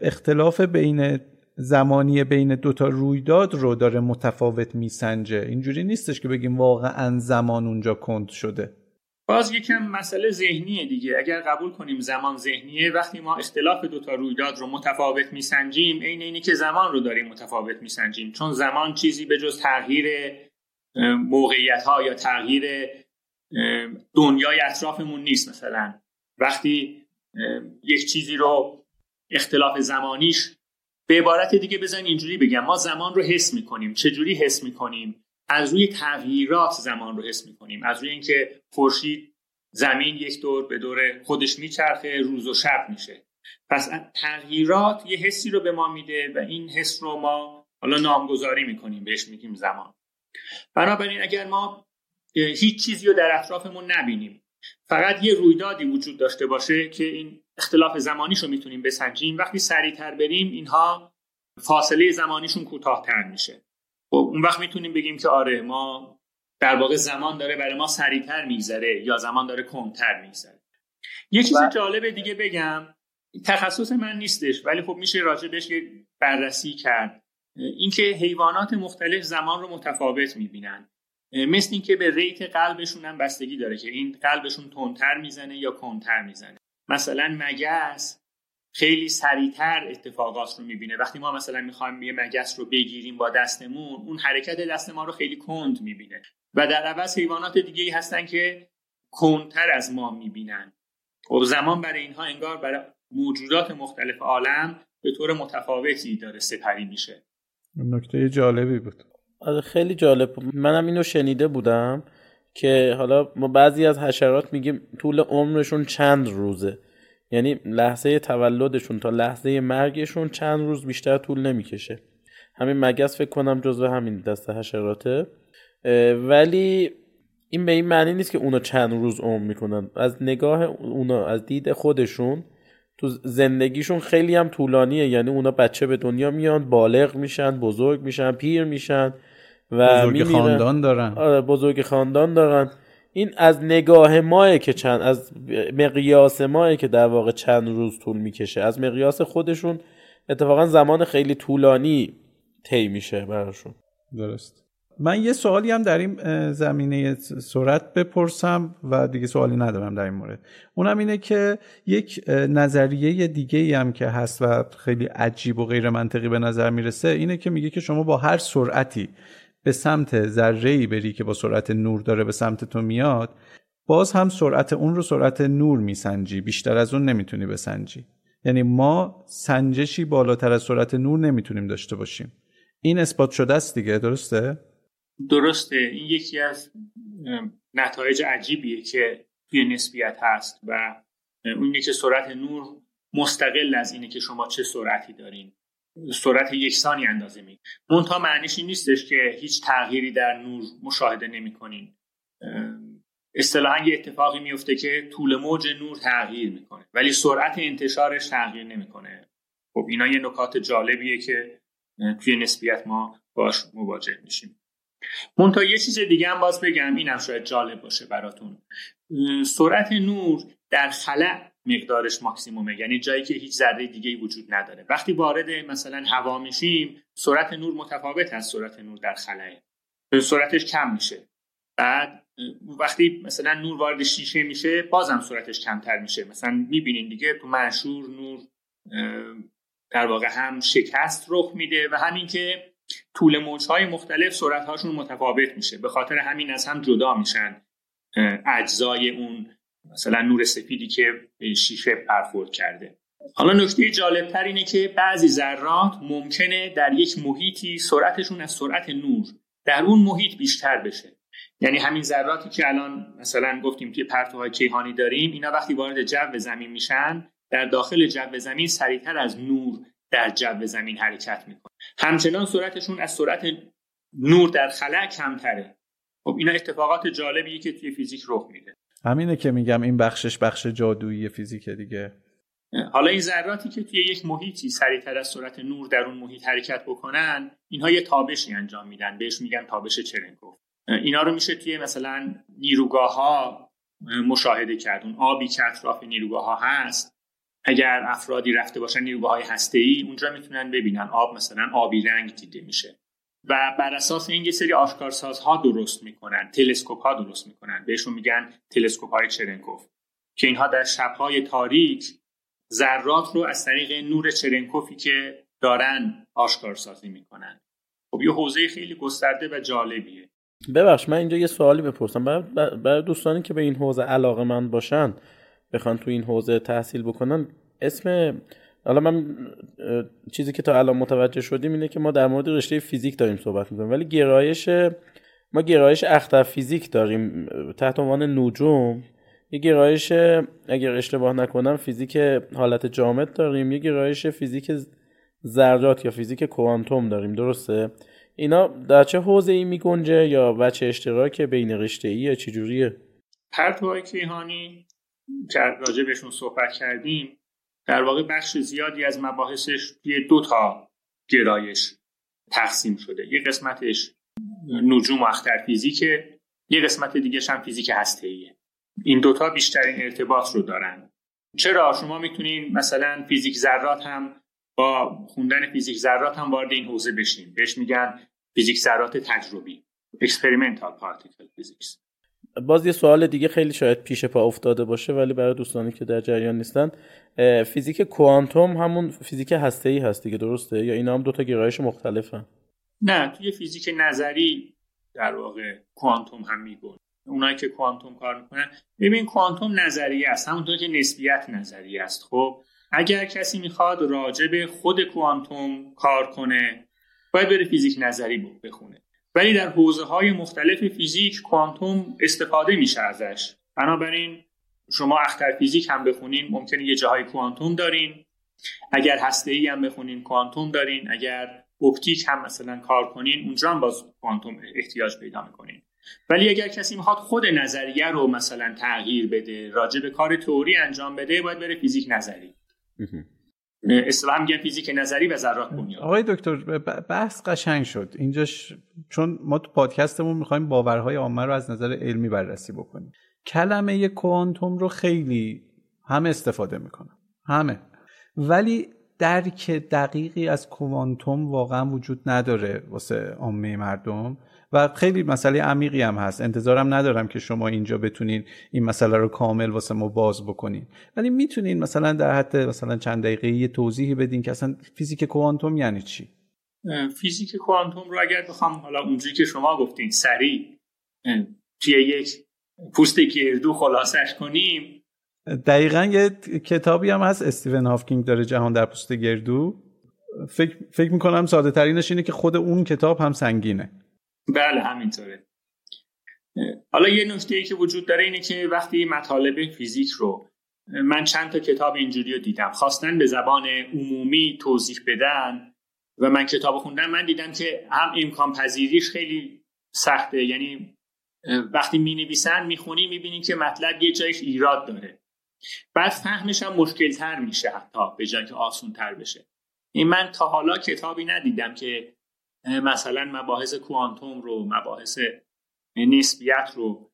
اختلاف بین زمانی بین دوتا رویداد رو داره متفاوت میسنجه. اینجوری نیستش که بگیم واقعا زمان اونجا کند شده. باز یکم مسئله ذهنیه دیگه. اگر قبول کنیم زمان ذهنیه وقتی ما اختلاف دوتا رویداد رو متفاوت میسنجیم عین اینی که زمان رو داریم متفاوت میسنجیم. چون زمان چیزی به جز تغییر موقعیت ها یا تغییر دنیای اطرافمون نیست مثلا. وقتی یک چیزی رو اختلاف زمانیش به عبارت دیگه بزن اینجوری بگم. ما زمان رو حس می‌کنیم. چجوری حس می‌کنیم؟ از روی تغییرات زمان رو حس می‌کنیم. از روی اینکه خورشید زمین یک دور به دور خودش میچرخه روز و شب میشه. پس تغییرات یه حسی رو به ما میده و این حس رو ما حالا نامگذاری می‌کنیم بهش میگیم زمان. بنابراین اگر ما هیچ چیزی رو در اطرافمون نبینیم فقط یه رویدادی وجود داشته باشه که این اختلاف زمانیش رو می‌تونیم بسنجیم وقتی سریعتر بریم اینها فاصله زمانیشون کوتاهتر میشه. خب اون وقت می‌تونیم بگیم که آره ما در واقع زمان داره برای ما سریعتر میگذره یا زمان داره کمتر میگذره. یه چیز جالب دیگه بگم تخصص من نیستش ولی خب میشه راجع بهش بررسی کرد. اینکه حیوانات مختلف زمان رو متفاوت می‌بینن. مثل اینکه به ریت قلبشون هم بستگی داره که این قلبشون تندتر می‌زنه یا کنتر می‌زنه. مثلا مگس خیلی سریعتر اتفاقات رو می‌بینه. وقتی ما مثلا می‌خوایم یه مگس رو بگیریم با دستمون اون حرکت دست ما رو خیلی کند می‌بینه. و در عوض حیوانات دیگه ای هستن که کندتر از ما می‌بینن. و خب زمان برای اینها انگار برای موجودات مختلف عالم به طور متفاوتی داره سپری میشه. نکته جالبی بود. آره خیلی جالب منم اینو شنیده بودم که حالا ما بعضی از حشرات میگیم طول عمرشون چند روزه. یعنی لحظه تولدشون تا لحظه مرگشون چند روز بیشتر طول نمی‌کشه. همین مگس فکر کنم جزو همین دسته حشراته. ولی این به این معنی نیست که اونا چند روز عمر می‌کنن. از نگاه اونا از دید خودشون تو زندگیشون خیلی هم طولانیه. یعنی اونا بچه به دنیا میان بالغ میشن بزرگ میشن پیر میشن و بزرگ خاندان دارن. آره بزرگ خاندان دارن. این از نگاه ماه که چند از مقیاس ماه که در واقع چند روز طول می‌کشه. از مقیاس خودشون اتفاقا زمان خیلی طولانی طی میشه براشون. درست. من یه سوالی هم در این زمینه سرعت بپرسم و دیگه سوالی ندارم در این مورد. اونم اینه که یک نظریه دیگه ای هم که هست و خیلی عجیب و غیر منطقی به نظر می‌رسه اینه که میگه که شما با هر سرعتی به سمت ذره بری که با سرعت نور داره به سمت تو میاد باز هم سرعت اون رو سرعت نور میسنجی. بیشتر از اون نمی‌تونی بسنجی. یعنی ما سنجشی بالاتر از سرعت نور نمی‌تونیم داشته باشیم. این اثبات شده است دیگه درسته؟ درسته. این یکی از نتایج عجیبیه که توی نسبیت هست و اون که سرعت نور مستقل از اینه که شما چه سرعتی دارین. سرعت یکسانی اندازه می منتها معنیش این نیستش که هیچ تغییری در نور مشاهده نمی کنین اصطلاحا یه اتفاقی میفته که طول موج نور تغییر می‌کنه ولی سرعت انتشارش تغییر نمی‌کنه. خب اینا یه نکات جالبیه که توی نسبیت ما باش مواجه میشیم. منتها یه چیز دیگه هم باز بگم اینم شاید جالب باشه براتون. سرعت نور در خلع مقدارش ماکسیمومه. یعنی جایی که هیچ ذره دیگه وجود نداره. وقتی وارد مثلا هوا میشیم سرعت نور متفاوت از سرعت نور در خلاه سرعتش کم میشه. بعد وقتی مثلا نور وارد شیشه میشه بازم سرعتش کمتر میشه. مثلا می‌بینین دیگه تو منشور نور در واقع هم شکست رخ میده و همین که طول موجهای مختلف سرعتهاشون متفاوت میشه. به خاطر همین از هم جدا میشن اجزای اون مثلا نور سفیدی که شیشه برخورد کرده. حالا نکته جالبتر اینه که بعضی ذرات ممکنه در یک محیطی سرعتشون از سرعت نور در اون محیط بیشتر بشه. یعنی همین ذراتی که الان مثلا گفتیم که پرتوهای کیهانی داریم اینا وقتی وارد جو زمین میشن در داخل جو زمین سریعتر از نور در جو زمین حرکت می‌کنه. همچنان سرعتشون از سرعت نور در خلا کمتره. خب اینا اتفاقات جالبیه که توی فیزیک رخ میده. همینه که میگم این بخشش بخش جادویی فیزیک دیگه. حالا این ذراتی که توی یک محیطی سریعتر از سرعت نور در اون محیط حرکت بکنن اینها یه تابشی انجام میدن. بهش میگن تابش چرنکوف اینا رو میشه توی مثلا نیروگاه ها مشاهده کرد. اون آبی که اطراف نیروگاه ها هست اگر افرادی رفته باشن نیروگاه های هسته اونجا می‌تونن ببینن. آب مثلا آبی رنگ دیده میشه. و بر اساس این یه سری آشکارسازها درست می‌کنن تلسکوپ ها درست می‌کنن. بهشون میگن تلسکوپ های چرنکوف که اینها در شبهای تاریک ذرات رو از طریق نور چرنکوفی که دارن آشکارسازی می‌کنن. خب یه حوزه خیلی گسترده و جالبیه. ببخش من اینجا یه سوالی بپرسم. برای دوستانی که به این حوزه علاقه من باشن بخوان تو این حوزه تحصیل بکنن اسم حالا من چیزی که تا الان متوجه شدیم اینه که ما در مورد رشته فیزیک داریم صحبت می‌کنیم. ولی گرایش ما گرایش اختر فیزیک داریم. تحت عنوان نجوم یه گرایش اگر اشتباه نکنم فیزیک حالت جامد داریم. یه گرایش فیزیک ذرات یا فیزیک کوانتوم داریم. درسته؟ اینا در چه حوزه ای میگنجه یا بچه اشتراک بین رشته ای یا چجوریه؟ پرتوهای کیهانی که راجع بهشون صحبت کردیم در واقع بخش زیادی از مباحثش توی دو تا گرایش تقسیم شده. یه قسمتش نجوم و اختر فیزیکه یه قسمت دیگه هم فیزیک هسته‌ایه. این دوتا بیشترین ارتباط رو دارن. چرا؟ شما می‌تونین مثلا فیزیک ذرات هم با خوندن فیزیک ذرات هم وارد این حوزه بشیم بهش میگن فیزیک ذرات تجربی experimental particle physics. باز یه سوال دیگه خیلی شاید پیش پا افتاده باشه ولی برای دوستانی که در جریان نیستن فیزیک کوانتوم همون فیزیک هسته ای هست دیگه درسته؟ یا اینا هم دو تا گرایش مختلفن؟ نه توی فیزیک نظری در واقع کوانتوم هم میبون اونایی که کوانتوم کار می‌کنن ببین کوانتوم نظریه است همونطور که نسبیت نظریه است. خب اگر کسی می‌خواد راجع به خود کوانتوم کار کنه باید بره فیزیک نظری بخونه. ولی در حوزه های مختلف فیزیک کوانتوم استفاده میشه ازش. بنابراین شما اختر فیزیک هم بخونین ممکنه یه جاهای کوانتوم دارین. اگر هسته ای هم بخونین کوانتوم دارین. اگر اپتیک هم مثلا کار کنین اونجا هم باز کوانتوم احتیاج پیدا می‌کنین. ولی اگر کسی می‌خواد خود نظریه رو مثلا تغییر بده راجع به کار تئوری انجام بده باید بره فیزیک نظری. اصطلاحا میگن فیزیک نظری و ذرات بنیاد. آقای دکتر بحث قشنگ شد. اینجاش چون ما تو پادکستمون می‌خوایم باورهای عامه رو از نظر علمی بررسی بکنیم. کلمه کوانتوم رو خیلی همه استفاده می‌کنن همه. ولی درک دقیقی از کوانتوم واقعا وجود نداره واسه عامه مردم. و خیلی مسئله عمیقی هم هست. انتظارم ندارم که شما اینجا بتونین این مسئله رو کامل واسه ما باز بکنین. ولی می‌تونین مثلا در حد مثلا چند دقیقه یه توضیحی بدین که اصلا فیزیک کوانتوم یعنی چی؟ فیزیک کوانتوم رو اگر بخوام حالا اونجوری که شما گفتین سریع توی یک پوست گردو خلاصش کنیم. دقیقا یه کتابی هم هست. استیون هافکینگ داره جهان در پوست گردو. فکر, فکر می‌کنم ساده ترینش اینه که خود اون کتاب هم سنگینه. بله همینطوره. حالا یه نکته ای که وجود داره اینه که وقتی مطالب فیزیک رو من چند تا کتاب اینجوری رو دیدم. خواستن به زبان عمومی توضیح بدن و من کتاب خوندم من دیدم که هم امکان پذیریش خیلی سخته. یعنی وقتی می نویسن می خونی می بینی که مطلب یه جایش ایراد داره. بعد فهمش هم مشکل تر میشه حتی به جای که آسون تر بشه. این من تا حالا کتابی ندیدم که مثلا مباحث کوانتوم رو مباحث نسبیت رو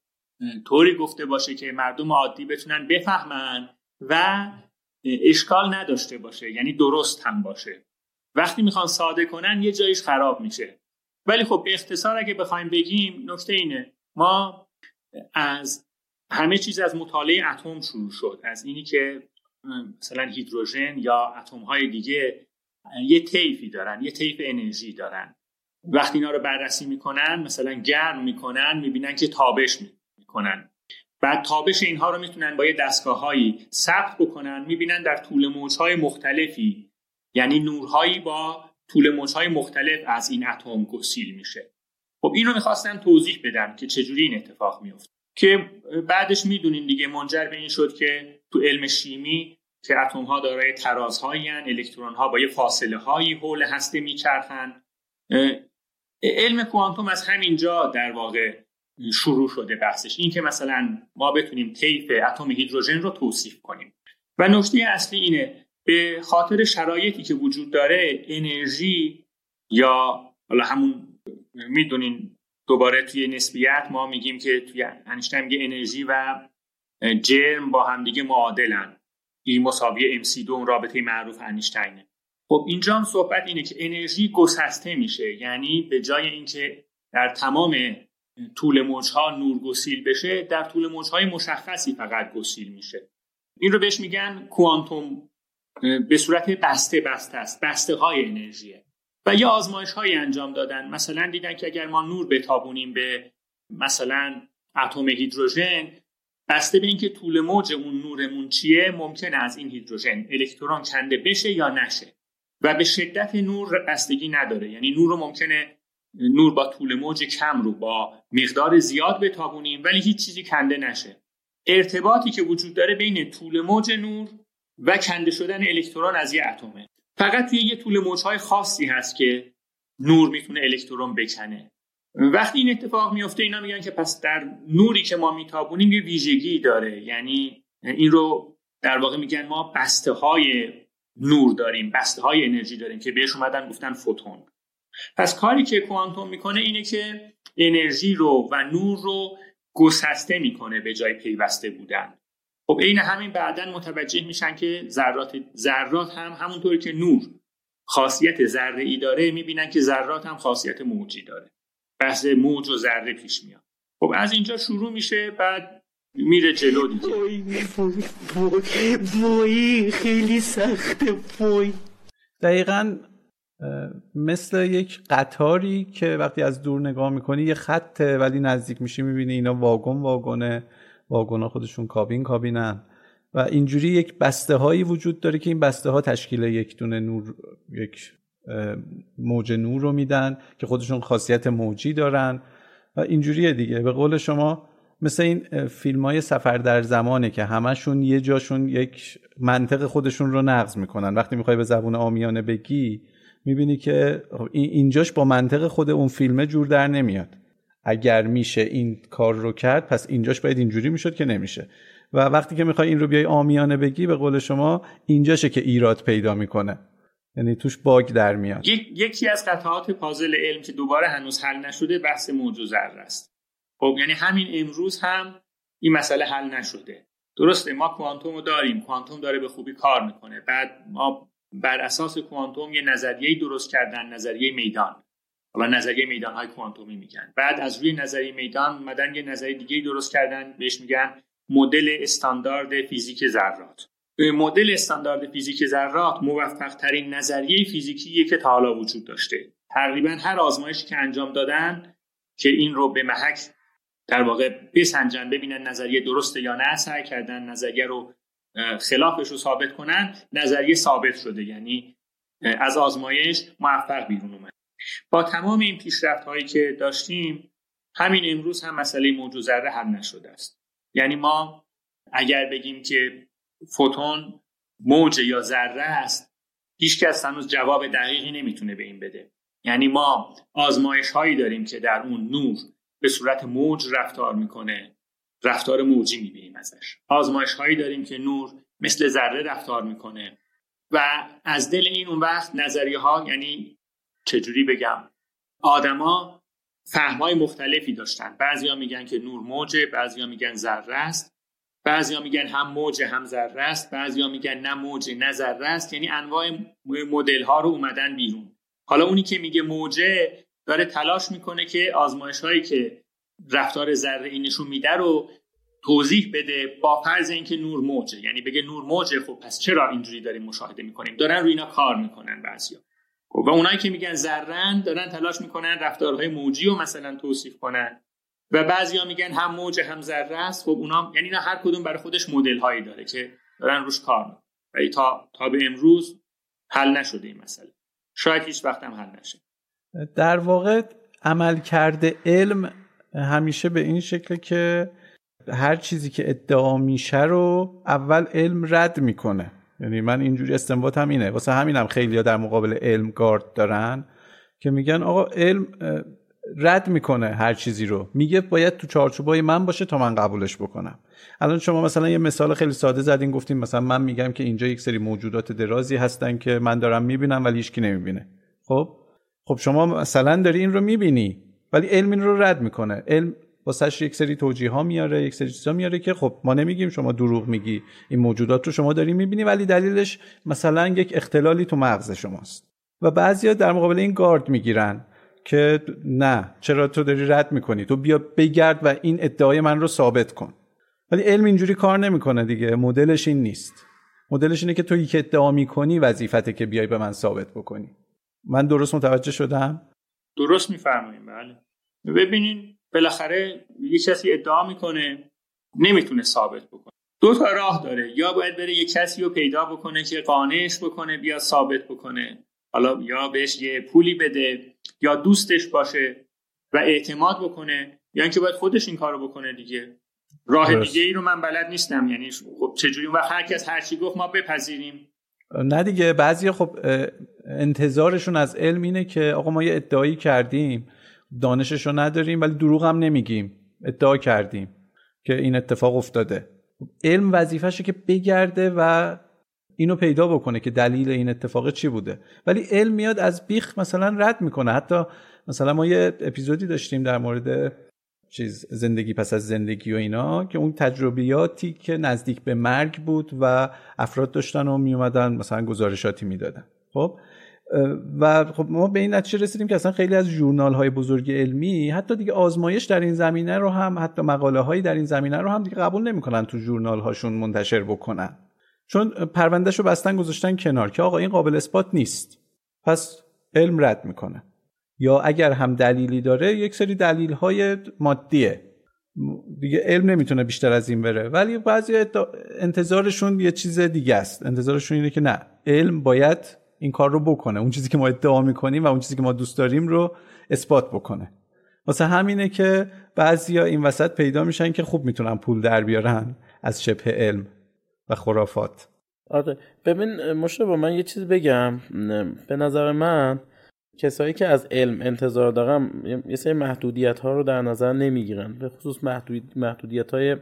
طوری گفته باشه که مردم عادی بتونن بفهمن و اشکال نداشته باشه یعنی درست هم باشه. وقتی می‌خوان ساده کنن یه جایش خراب میشه. ولی خب اختصار اگه بخوایم بگیم نکته اینه. ما از همه چیز از مطالعه اتم شروع شد. از اینی که مثلا هیدروژن یا اتم های دیگه یه طیفی دارن یه طیف انرژی دارن. وقتی اینا رو بررسی می‌کنن مثلا گرم می‌کنن می‌بینن که تابش می‌کنن. بعد تابش اینها رو می‌تونن با یه دستگاه هایی ثبت بکنن می‌بینن در طول موجهای مختلفی. یعنی نورهایی با طول موجهای مختلف از این اتم گسیل میشه. خب این رو می‌خواستم توضیح بدم که چجوری این اتفاق میفته که بعدش می‌دونین دیگه منجر به این شد که تو علم شیمی که اتم ها دارای ترازهایی الکترون ها با یه فاصله هایی حول هسته میچرخن علم کوانتوم از همینجا در واقع شروع شده بحثش. این که مثلا ما بتونیم طیف اتم هیدروژن رو توصیف کنیم. و نکته اصلی اینه به خاطر شرایطی که وجود داره انرژی یا حالا همون می‌دونین دوباره توی نسبیت ما میگیم که توی انیشتین میگه انرژی و جرم با همدیگه معادلن. ای مساوی MC2 اون رابطه معروف انیشتینه. خب اینجا هم صحبت اینه که انرژی گسسته میشه. یعنی به جای اینکه در تمام طول موجها نور گسیل بشه در طول موجهای مشخصی فقط گسیل میشه. این رو بهش میگن کوانتوم به صورت بسته بسته است بسته های انرژیه. و یه آزمایش های انجام دادن. مثلا دیدن که اگر ما نور بتابونیم به مثلا اتم هیدروژن بسته به اینکه طول موج اون نورمون چیه ممکنه از این هیدروژن الکترون کنده بشه یا نشه. و به شدت نور بستگی نداره. یعنی نور رو ممکنه نور با طول موج کم رو با مقدار زیاد بتابونیم ولی هیچ چیزی کنده نشه. ارتباطی که وجود داره بین طول موج نور و کنده شدن الکترون از یه اتمه. فقط توی یه طول موجهای خاصی هست که نور می‌تونه الکترون بکنه. وقتی این اتفاق میفته اینا میگن که پس در نوری که ما میتابونیم یه ویژگی داره. یعنی این رو در واقع میگن ما بسته های نور داریم بسته های انرژی داریم که بهش اومدن گفتن فوتون. پس کاری که کوانتوم می‌کنه اینه که انرژی رو و نور رو گسسته می‌کنه به جای پیوسته بودن. خب عین همین بعدا متوجه میشن که ذرات ذرات هم همونطوری که نور خاصیت ذره ای داره می‌بینن که ذرات هم خاصیت موجی داره. بحث موج و ذره پیش میاد. خب از اینجا شروع میشه بعد میره جلو دیگه. وای خیلی سخته وای. دقیقا مثل یک قطاری که وقتی از دور نگاه می‌کنی یه خطه ولی نزدیک میشی می‌بینی اینا واگن واگنه واگن ها خودشون کابین کابینن. و اینجوری یک بسته هایی وجود داره که این بسته ها تشکیل یک دونه نور یک موج نور رو میدن که خودشون خاصیت موجی دارن. و اینجوریه دیگه. به قول شما مثل این فیلم های سفر در زمانه که همشون یه جاشون یک منطق خودشون رو نقض می‌کنن. وقتی می‌خوای به زبون آمیانه بگی می‌بینی که اینجاش با منطق خود اون فیلمه جور در نمیاد. اگر میشه این کار رو کرد پس اینجاش باید اینجوری می‌شد که نمیشه. و وقتی که می‌خوای این رو بیای آمیانه بگی به قول شما اینجاشه که ایراد پیدا می‌کنه. یعنی توش باگ در میاد. یکی از قطعات پازل علم که دوباره هنوز حل نشده بحث موج و ذره است. خب یعنی همین امروز هم این مسئله حل نشده. درسته ما کوانتوم رو داریم. کوانتوم داره به خوبی کار می‌کنه. بعد ما بر اساس کوانتوم یه نظریه درست کردن نظریه میدان. حالا نظریه میدان های کوانتومی میگن. بعد از روی نظریه میدان مدن یه نظریه دیگه درست کردن. بهش میگن مدل استاندارد فیزیک ذرات. مدل استاندارد فیزیک ذرات موفق ترین نظریه فیزیکیه که تا حالا وجود داشته. تقریبا هر آزمایشی که انجام دادن که این رو به محک در واقع بسنجن ببینن نظریه درسته یا نه سعی کردن نظریه رو خلافش رو ثابت کنن نظریه ثابت شده. یعنی از آزمایش موفق بیرون اومد با تمام این پیشرفت هایی که داشتیم همین امروز هم مسئله موج ذره حل نشده است. یعنی ما اگر بگیم که فوتون موج یا ذره است هیچکس هنوز جواب دقیقی نمی‌تونه به این بده. یعنی ما آزمایش هایی داریم که در اون نور به صورت موج رفتار می‌کنه رفتار موجی می‌بینیم ازش. آزمایش هایی داریم که نور مثل ذره رفتار می‌کنه و از دل این اون وقت نظریه ها یعنی چجوری بگم آدما فهمای مختلفی داشتن. بعضیا میگن که نور موجه بعضیا میگن ذره است. بعضیا میگن هم موج هم ذره است بعضیا میگن نه موج نه ذره است. یعنی انواع مدل ها رو اومدن بیرون. حالا اونی که میگه موجه داره تلاش می‌کنه که آزمایش هایی که رفتار ذره نشون میده رو توضیح بده با فرض اینکه نور موجه. یعنی بگه نور موجه خب پس چرا اینجوری داریم مشاهده می‌کنیم؟ دارن روی اینا کار می‌کنن بعضیا. و اونایی که میگن ذرن دارن تلاش می‌کنن رفتارهای موجی رو مثلا توصیف کنن. و بعضیا میگن هم موج هم ذره است. خب اونا یعنی اینا هر کدوم برای خودش مدل هایی داره که دارن روش کار می‌کنن. تا تا به امروز حل نشده این مسئله. شاید هیچ وقت هم حل نشه. در واقع عمل کرده علم همیشه به این شکل که هر چیزی که ادعا میشه رو اول علم رد می‌کنه. یعنی من اینجوری استنباط هم اینه. واسه همینم خیلی در مقابل علم گارد دارن که میگن آقا علم رد می‌کنه هر چیزی رو. میگه باید تو چارچوبای من باشه تا من قبولش بکنم. الان شما مثلا یه مثال خیلی ساده زدین گفتیم مثلا من میگم که اینجا یک سری موجودات درازی هستن که من دارم می‌بینم ولی هیچکی نمی‌بینه. خب؟ خب شما مثلا داری این رو می‌بینی ولی علم این رو رد می‌کنه. علم واسش یک سری توجیه ها میاره یک سری چیزا میاره که خب ما نمیگیم شما دروغ میگی. این موجودات رو شما داری می‌بینی ولی دلیلش مثلا یک اختلالی تو مغز شماست. و بعضیا در مقابل این گارد می‌گیرن. که نه چرا تو داری رد می‌کنی؟ تو بیا بگرد و این ادعای من رو ثابت کن. ولی علم اینجوری کار نمی‌کنه دیگه. مدلش این نیست. مدلش اینه که تو یک ادعا می‌کنی وظیفته که بیای به من ثابت بکنی. من درست متوجه شدم؟ درست میفرمایید بله. ببینین بالاخره یه کسی ادعا می‌کنه نمی‌تونه ثابت بکنه. دو تا راه داره. یا باید بره یه کسی رو پیدا بکنه که قانعش بکنه بیا ثابت بکنه. حالا یا بهش یه پولی بده. یا دوستش باشه و اعتماد بکنه یا اینکه باید خودش این کارو بکنه دیگه. راه دیگه ای رو من بلد نیستم. یعنی خب چجوری و هر کس هر چی گفت ما بپذیریم. نه دیگه بعضی خب انتظارشون از علم اینه که آقا ما یه ادعایی کردیم دانشش رو نداریم ولی دروغ هم نمیگیم. ادعا کردیم که این اتفاق افتاده. علم وظیفهشه که بگرده و اینو پیدا بکنه که دلیل این اتفاق چی بوده. ولی علم میاد از بیخ مثلا رد می‌کنه. حتی مثلا ما یه اپیزودی داشتیم در مورد چیز زندگی پس از زندگی و اینا که اون تجربیاتی که نزدیک به مرگ بود و افراد داشتن و میومدن مثلا گزارشاتی می‌دادن. خب؟ و خب ما به این نتیجه رسیدیم که اصلا خیلی از ژورنال های بزرگ علمی حتی دیگه آزمایش در این زمینه رو هم حتی مقاله هایی در این زمینه رو هم دیگه قبول نمی‌کنن تو ژورنال هاشون منتشر بکنن. چون پروندهش رو بستن گذاشتن کنار که آقا این قابل اثبات نیست. پس علم رد می‌کنه. یا اگر هم دلیلی داره یک سری دلیل های مادیه. دیگه علم نمی‌تونه بیشتر از این بره. ولی بعضی انتظارشون یه چیز دیگه است. انتظارشون اینه که نه علم باید این کار رو بکنه. اون چیزی که ما ادعا می‌کنیم و اون چیزی که ما دوست داریم رو اثبات بکنه. واسه همینه که بعضیا این وسط پیدا میشن که خوب می‌تونن پول در بیارن از شبه علم. و خرافات. آره. ببین مشتبه من یه چیز بگم. به نظر من کسایی که از علم انتظار دارم یه سری محدودیت ها رو در نظر نمی‌گیرن. به خصوص محدود محدودیت های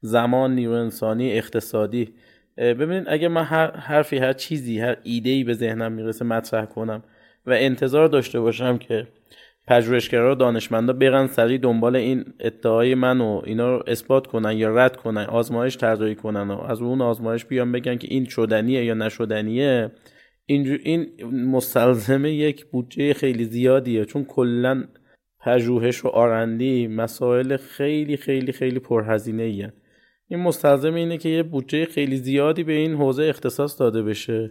زمان نیرو انسانی اقتصادی. ببینید اگه من هر حرفی هر چیزی هر ایده ای به ذهنم می‌رسه مطرح کنم و انتظار داشته باشم که پژوهشگرا و دانشمندا برن سریع دنبال این ادعای من و اینا رو اثبات کنن یا رد کنن آزمایش طراحی کنن و از اون آزمایش بیان بگن که این شدنیه یا نشدنیه این این مستلزمه یک بودجه خیلی زیادیه چون کلا پژوهش و آرندی مسائل خیلی خیلی خیلی پرهزینه. این مستلزم اینه که یه بودجه خیلی زیادی به این حوزه اختصاص داده بشه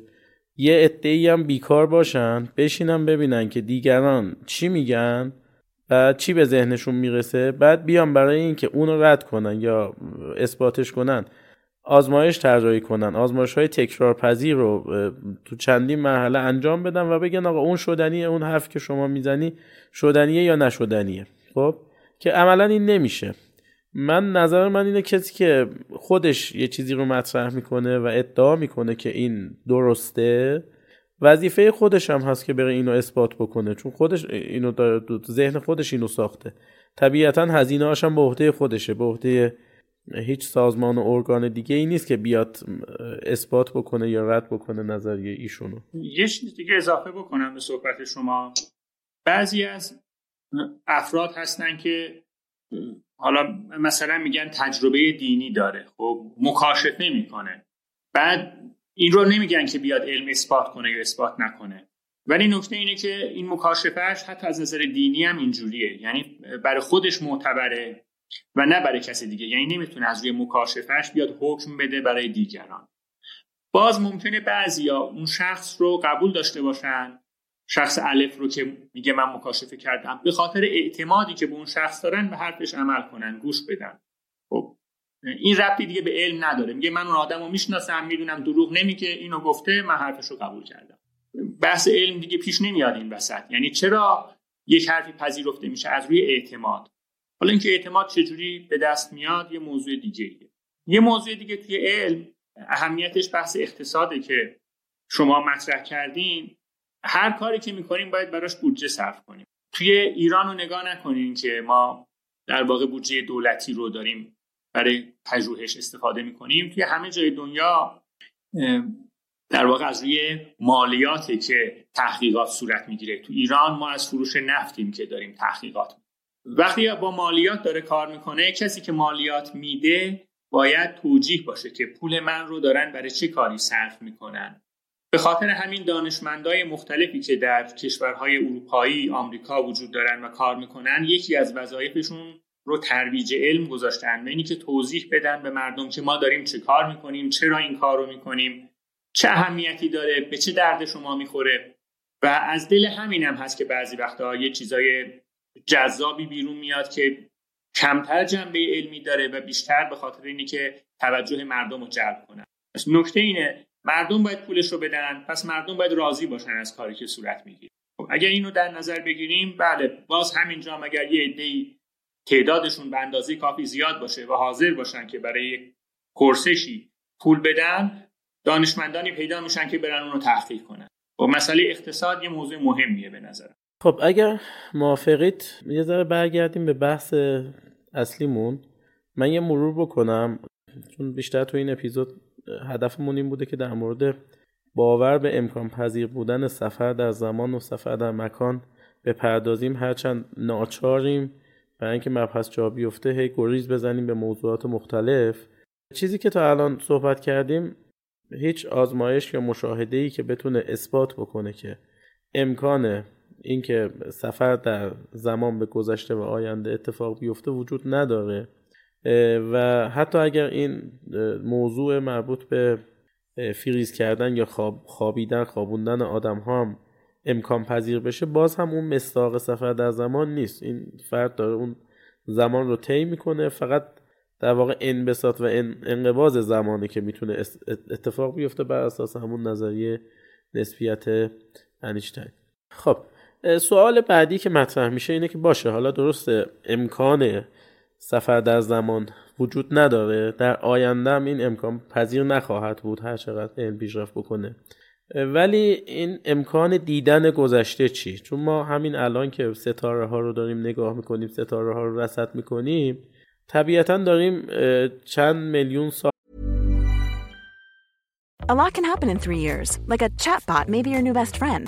یه عده‌ای هم بیکار باشن بشینن ببینن که دیگران چی میگن و چی به ذهنشون می‌رسه. بعد بیان برای اینکه اونو رد کنن یا اثباتش کنن آزمایش طراحی کنن آزمایش های تکرار پذیر رو تو چندین مرحله انجام بدن و بگن آقا اون شدنیه اون حرف که شما می‌زنی شدنیه یا نشدنیه. خب؟ که عملا این نمیشه. من نظر من اینه کسی که خودش یه چیزی رو مطرح می‌کنه و ادعا می‌کنه که این درسته وظیفه خودش هم هست که بره اینو اثبات بکنه چون خودش اینو داره ذهن خودش اینو ساخته. طبیعتا هزینه هم به عهده خودشه به عهده هیچ سازمان و ارگان دیگه ای نیست که بیاد اثبات بکنه یا رد بکنه نظریه ایشونو. یه چیز دیگه اضافه بکنم به صحبت شما. بعضی از افراد هستن که حالا مثلا میگن تجربه دینی داره خب مکاشفه می‌کنه. بعد این رو نمیگن که بیاد علم اثبات کنه یا اثبات نکنه. ولی نکته اینه که این مکاشفهش حتی از نظر دینی هم اینجوریه. یعنی برای خودش معتبره و نه برای کسی دیگه. یعنی نمی‌تونه از روی مکاشفهش بیاد حکم بده برای دیگران. باز ممکنه بعضیا اون شخص رو قبول داشته باشن شخص الف رو که میگه من مکاشفه کردم. به خاطر اعتمادی که به اون شخص دارن به حرفش عمل کنن. گوش بدن. خب این ربطی دیگه به علم نداره. میگه من اون آدم می‌شناسم می‌دونم دروغ نمیگه اینو گفته من حرفش رو قبول کردم. بحث علم دیگه پیش نمیاد این وسط. یعنی چرا یک حرفی پذیرفته میشه از روی اعتماد؟ حالا اینکه اعتماد چجوری به دست میاد یه موضوع دیگه. یه موضوع دیگه توی علم اهمیتش بحث اقتصاده که شما مطرح کردین. هر کاری که می‌کنیم باید براش بودجه صرف کنیم. توی ایران رو نگاه نکنیم که ما در واقع بودجه دولتی رو داریم برای پژوهش استفاده می‌کنیم. توی همه جای دنیا در واقع از روی مالیاتی که تحقیقات صورت می‌گیره. تو ایران ما از فروش نفتیم که داریم تحقیقات. وقتی با مالیات داره کار می‌کنه کسی که مالیات میده باید توجیه باشه که پول من رو دارن برای چه کاری صرف می‌کنن. به خاطر همین دانشمندای مختلفی که در کشورهای اروپایی آمریکا وجود دارن و کار می‌کنن یکی از وظایفشون رو ترویج علم گذاشتن و اینی که توضیح بدن به مردم که ما داریم چه کار می‌کنیم چرا این کار رو می‌کنیم چه اهمیتی داره به چه درد شما می‌خوره. و از دل همین هم هست که بعضی وقتا یه چیزای جذابی بیرون میاد که کمتر جنبه علمی داره و بیشتر به خاطر اینه که توجه مردم رو جلب کنن. نکته اینه مردم باید پولش رو بدن پس مردم باید راضی باشن از کاری که صورت می‌گیره. خب اگر اینو در نظر بگیریم بله باز همینجا اگر یه عده‌ای تعدادشون به اندازه کافی زیاد باشه و حاضر باشن که برای یک کورسشی پول بدن دانشمندانی پیدا میشن که برن اونو تحقیق کنن. و خب مسئله اقتصاد یه موضوع مهمیه به نظرم خب اگر موافقید یه ذره برگردیم به بحث اصلیمون. من یه مرور بکنم چون بیشتر تو این اپیزود هدفمون این بوده که در مورد باور به امکان پذیر بودن سفر در زمان و سفر در مکان بپردازیم. هرچند ناچاریم برای اینکه مبحث جا بیفته هی گریز بزنیم به موضوعات مختلف. چیزی که تا الان صحبت کردیم هیچ آزمایش یا مشاهده ای که بتونه اثبات بکنه که امکان اینکه سفر در زمان به گذشته و آینده اتفاق بیفته وجود نداره. و حتی اگر این موضوع مربوط به فریز کردن یا خواب، خوابیدن خوابوندن آدم ها هم امکان پذیر بشه باز هم اون مستاق سفر در زمان نیست. این فرد داره اون زمان رو طی می‌کنه فقط در واقع انبساط و انقباز زمانی که می‌تونه اتفاق بیفته بر اساس همون نظریه نسبیت انیشتین خب سوال بعدی که مطرح میشه اینه که باشه حالا درسته امکان سفر در زمان وجود نداره در آینده هم این امکان پذیر نخواهد بود هر چقدر علم پیشرفت بکنه. ولی این امکان دیدن گذشته چی؟ چون ما همین الان که ستاره ها رو داریم نگاه می‌کنیم ستاره ها رو رصد می‌کنیم طبیعتا داریم چند میلیون سال A lot can happen in three years, like a chatbot may be your new best friend.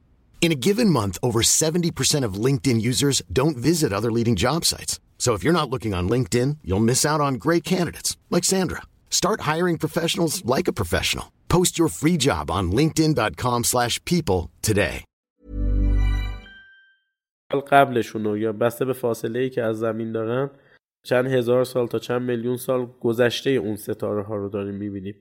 In a given month, over 70% of LinkedIn users don't visit other leading job sites. So if you're not looking on LinkedIn, you'll miss out on great candidates like Sandra. Start hiring professionals like a professional. Post your free job on linkedin.com/people today. قبلشون یا بسته به فاصله ای که از زمین دارن چند هزار سال تا چند میلیون سال گذشته اون ستاره ها رو داریم میبینیم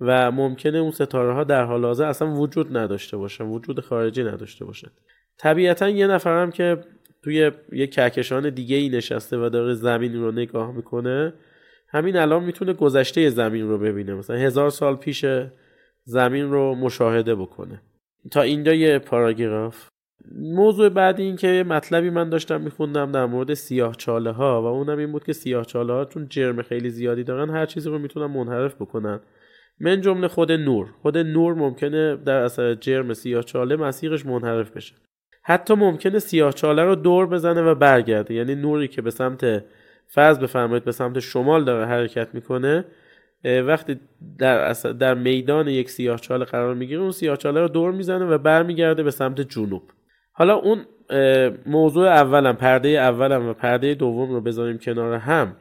و ممکنه اون ستاره ها در حال حاضر اصلا وجود نداشته باشن وجود خارجی نداشته باشن. طبیعتا یه نفرم که توی یه کهکشان دیگه ای نشسته و داره زمین رو نگاه می‌کنه همین الان می‌تونه گذشته زمین رو ببینه. مثلا هزار سال پیش زمین رو مشاهده بکنه. تا اینجا یه پاراگراف. موضوع بعدی این که مطلبی من داشتم میخوندم در مورد سیاه چاله ها و اونم این بود که سیاه چاله ها چون جرم خیلی زیادی دارن هر چیزی رو می‌تونن منحرف بکنن. من جمله خود نور. خود نور ممکنه در اثر جرم سیاه چاله مسیرش منحرف بشه. حتی ممکنه سیاه چاله رو دور بزنه و برگرده. یعنی نوری که به سمت فرض بفرمایید به سمت شمال داره حرکت می‌کنه وقتی در, در میدان یک سیاه چاله قرار می‌گیره اون سیاه چاله رو دور می‌زنه و برمیگرده به سمت جنوب. حالا اون موضوع اولم پرده اولم و پرده دوم رو بذاریم کنار هم.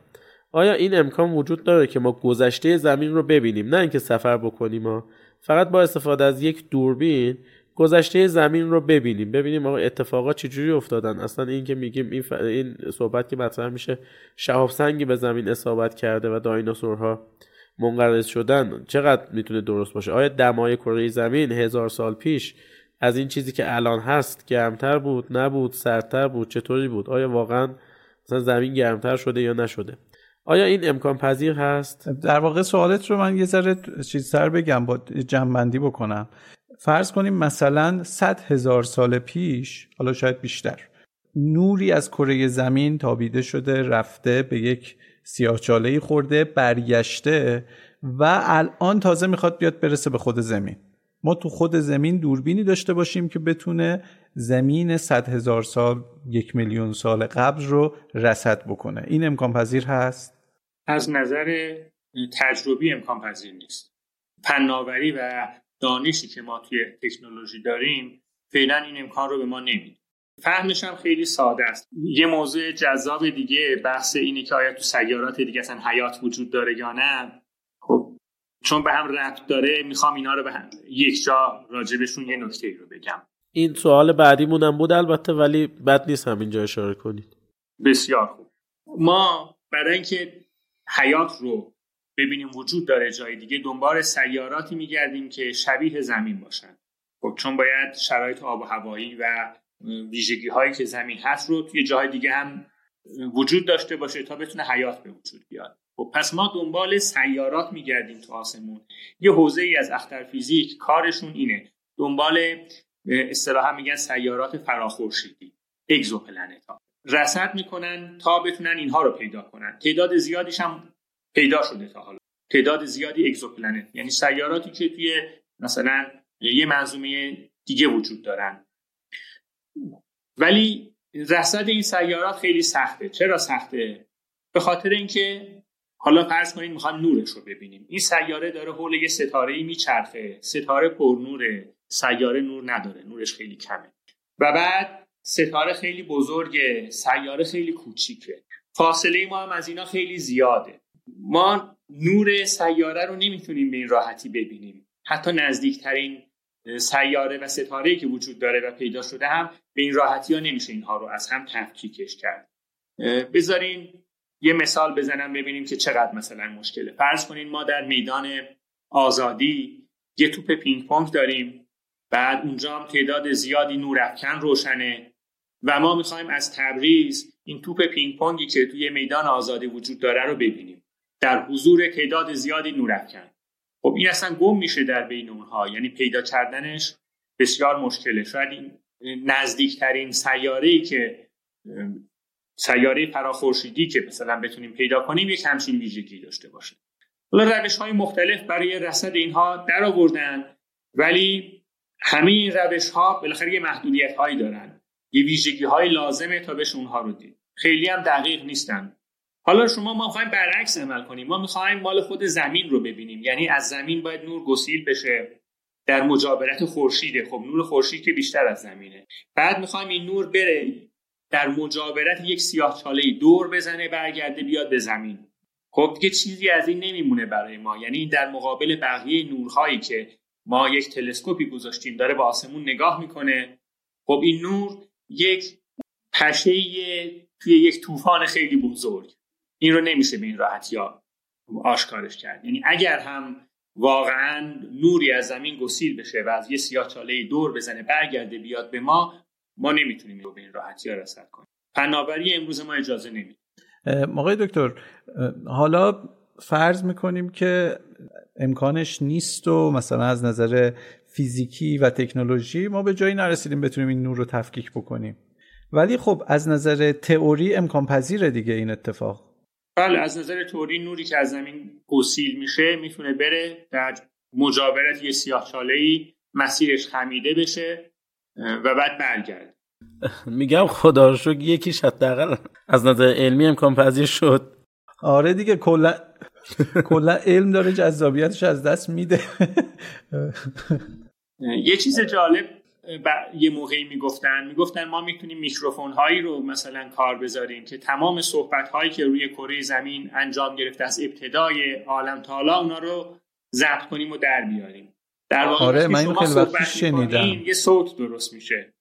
آیا این امکان وجود داره که ما گذشته زمین رو ببینیم؟ نه اینکه سفر بکنیم فقط با استفاده از یک دوربین گذشته زمین رو ببینیم. ببینیم آقا اتفاقات چجوری افتادن. اصلا این که میگیم این, ف... این صحبت که مطرح میشه شهاب سنگی به زمین اصابت کرده و دایناسورها منقرض شدن چقدر می‌تونه درست باشه؟ آیا دمای کره زمین هزار سال پیش از این چیزی که الان هست گرمتر بود نبود سردتر بود چطوری بود؟ آیا واقعا مثلا زمین گرمتر شده یا نشده؟ آیا این امکان پذیر هست؟ در واقع سوالت رو من یه ذره چیزتر بگم با جنبندی بکنم. فرض کنیم مثلا 100 هزار سال پیش حالا شاید بیشتر نوری از کره زمین تابیده شده رفته به یک سیاهچاله خورده برگشته و الان تازه می‌خواد بیاد برسه به خود زمین. ما تو خود زمین دوربینی داشته باشیم که بتونه زمین 100 هزار سال یک میلیون سال قبل رو رصد بکنه. این امکان پذیر هست؟ از نظر تجربی امکان پذیر نیست. پناوری و دانشی که ما توی تکنولوژی داریم فعلا این امکان رو به ما نمیده. فهمش هم خیلی ساده است. یه موضوع جذاب دیگه بحث اینه که آیا تو سیارات دیگه اصلا حیات وجود داره یا نه؟ خب چون به هم ربط داره می‌خوام اینا رو به هم یک جا راجبشون یه نکته رو بگم. این سوال بعدیمون هم بود البته ولی بد نیست همینجا اشاره کنید. بسیار خوب. ما برای اینکه حیات رو ببینیم وجود داره جای دیگه دنبال سیاراتی میگردیم که شبیه زمین باشن. خب چون باید شرایط آب و هوایی و ویژگی هایی که زمین هست رو توی جای دیگه هم وجود داشته باشه تا بتونه حیات به وجود بیاد. خب پس ما دنبال سیارات میگردیم تو آسمون. یه حوزه ای از اختر فیزیک کارشون اینه. دنبال اصطلاحا میگن سیارات فراخورشیدی exoplanet ها رصد می‌کنن تا بتونن اینها رو پیدا کنن. تعداد زیادیش هم پیدا شده تا حالا. تعداد زیادی exoplanet. یعنی سیاراتی که توی مثلا یه منظومه دیگه وجود دارن. ولی رصد این سیارات خیلی سخته. چرا سخته؟ به خاطر اینکه حالا فرض کنید می‌خوام نورش رو ببینیم. این سیاره داره حول یه ستاره ای میچرخه. ستاره پرنوره سیاره نور نداره. نورش خیلی کمه. و بعد ستاره خیلی بزرگه سیاره خیلی کوچیکه. فاصله ما هم از اینا خیلی زیاده. ما نور سیاره رو نمی‌تونیم به این راحتی ببینیم. حتی نزدیکترین سیاره و ستاره که وجود داره و پیدا شده هم به این راحتی ها نمیشه اینها رو از هم تفکیکش کرد. بذارین یه مثال بزنم ببینیم که چقدر مثلا مشکله. فرض کنین ما در میدان آزادی یه توپ پینگ پونگ داریم. بعد اونجا هم تعداد زیادی نورافکن روشنه. و ما می‌خوایم از تبریز این توپ پینگ پونگی که توی میدان آزادی وجود داره رو ببینیم. در حضور تعداد زیادی نورافکن. خب این اصلا گم میشه در بین اونها. یعنی پیدا کردنش بسیار مشکله. شاید این نزدیکترین سیاره ای که سیاره فراخورشیدی که مثلا بتونیم پیدا کنیم یک همچین ویژگی داشته باشه. حالا روش های مختلف برای رصد اینها در آوردن ولی همه این روش ها بالاخره یه محدودیت هایی دارن. یه ویژگی های لازمه تا بشه اونها رو دید. خیلی هم دقیق نیستن. حالا شما ما می‌خوایم برعکس عمل کنیم. ما می‌خوایم مال خود زمین رو ببینیم. یعنی از زمین باید نور گسیل بشه در مجاورت خورشیده. خب نور خورشید که بیشتر از زمینه. بعد می‌خوایم این نور بره در مجاورت یک سیاه چاله دور بزنه برگرده بیاد به زمین. خب دیگه چیزی از این نمیمونه برای ما. یعنی در مقابل بقیه نورهایی که ما یک تلسکوپی گذاشتیم داره به آسمون نگاه می‌کنه. خب این نور یک پشه توی یک طوفان خیلی بزرگ. این رو نمیشه به این راحتی آشکارش کرد. یعنی اگر هم واقعا نوری از زمین گسیل بشه و از یه سیاه چاله دور بزنه برگرده بیاد به ما ما نمی‌تونیم رو به این راحتی ها رسد کنیم. فناوری امروز ما اجازه نمیده. آقای دکتر حالا فرض می‌کنیم که امکانش نیست و مثلا از نظر فیزیکی و تکنولوژی ما به جایی نرسیدیم بتونیم این نور رو تفکیک بکنیم. ولی خب از نظر تئوری امکان پذیره دیگه این اتفاق. بله از نظر تئوری نوری که از زمین گسیل میشه می‌تونه بره در مجاورت یه سیاه ای مسیرش خمیده بشه و بعد برگرد (laughs) میگم خدا رو یکیش حداقل از نظر علمی امکان پذیر شد. آره دیگه کلا کلا علم داره جذابیتش از دست میده. (laughs) یه چیز جالب یه موقعی می‌گفتن می‌گفتن ما می‌تونیم میکروفون هایی رو مثلا کار بذاریم که تمام صحبت هایی که روی کره زمین انجام گرفته از ابتدای عالم تا حالا اونا رو ضبط کنیم و در بیاریم. در واقع آره من خیلی وقت شنیدم. یه صوت درست میشه.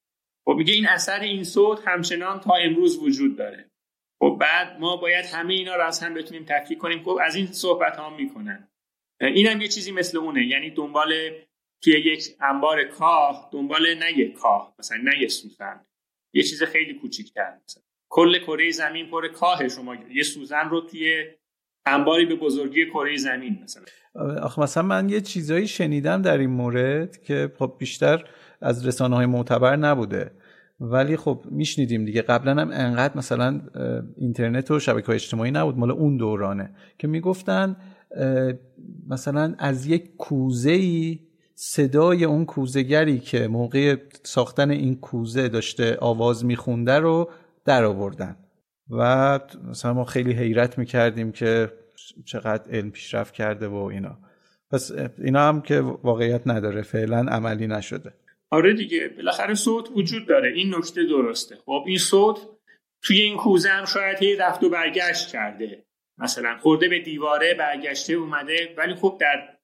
خب میگه این اثر این صوت همچنان تا امروز وجود داره. خب بعد ما باید همه اینا رو از هم بتونیم تفکیک کنیم. خب از این صحبت ها می‌کنن اینم یه چیزی مثل اونه. یعنی دنبال توی یک انبار کاه دنبال نه یک کاه مثلا نه یه سوزن. یه چیز خیلی کوچیک‌تر مثلا. کل کره زمین پر کاه شما. یه سوزن رو توی انباری به بزرگی کره زمین مثلا. آخه مثلا من یه چیزایی شنیدم در این مورد که خب بیشتر از رسانه های معتبر نبوده. ولی خب میشنیدیم دیگه. قبلا هم انقدر مثلا اینترنت و شبکه اجتماعی نبود. مال اون دورانه. که می‌گفتن مثلا از یک کوزه ای صدای اون کوزگری که موقع ساختن این کوزه داشته آواز میخونده رو در آوردن. و مثلا ما خیلی حیرت می‌کردیم که چقدر علم پیشرفت کرده و اینا. پس اینا هم که واقعیت نداره فعلا عملی نشده. آره دیگه بالاخره صوت وجود داره. این نکته درسته. خب این صوت توی این کوزه هم شاید یه رفت و برگشت کرده. مثلا خورده به دیواره برگشته اومده. ولی خب در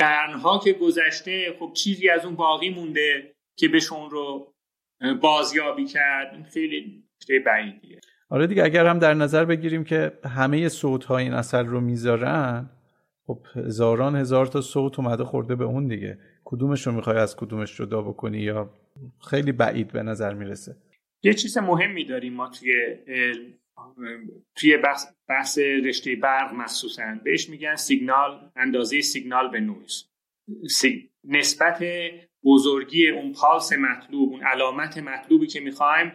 قرنها که گذشته خب چیزی از اون باقی مونده که بهشون رو بازیابی کرد خیلی خیلی بعیدیه. آره دیگه اگر هم در نظر بگیریم که همه صوت ها این اثر رو می‌ذارن خب هزاران هزار تا صوت اومده خورده به اون دیگه. کدومش رو می‌خوای از کدومش جدا بکنی یا خیلی بعید به نظر می‌رسه؟ یه چیز مهمی داریم ما توی توی بحث, بحث رشته برق مخصوصا بهش میگن سیگنال اندازه سیگنال به نویز نسبت بزرگی اون پالس مطلوب اون علامت مطلوبی که می‌خوایم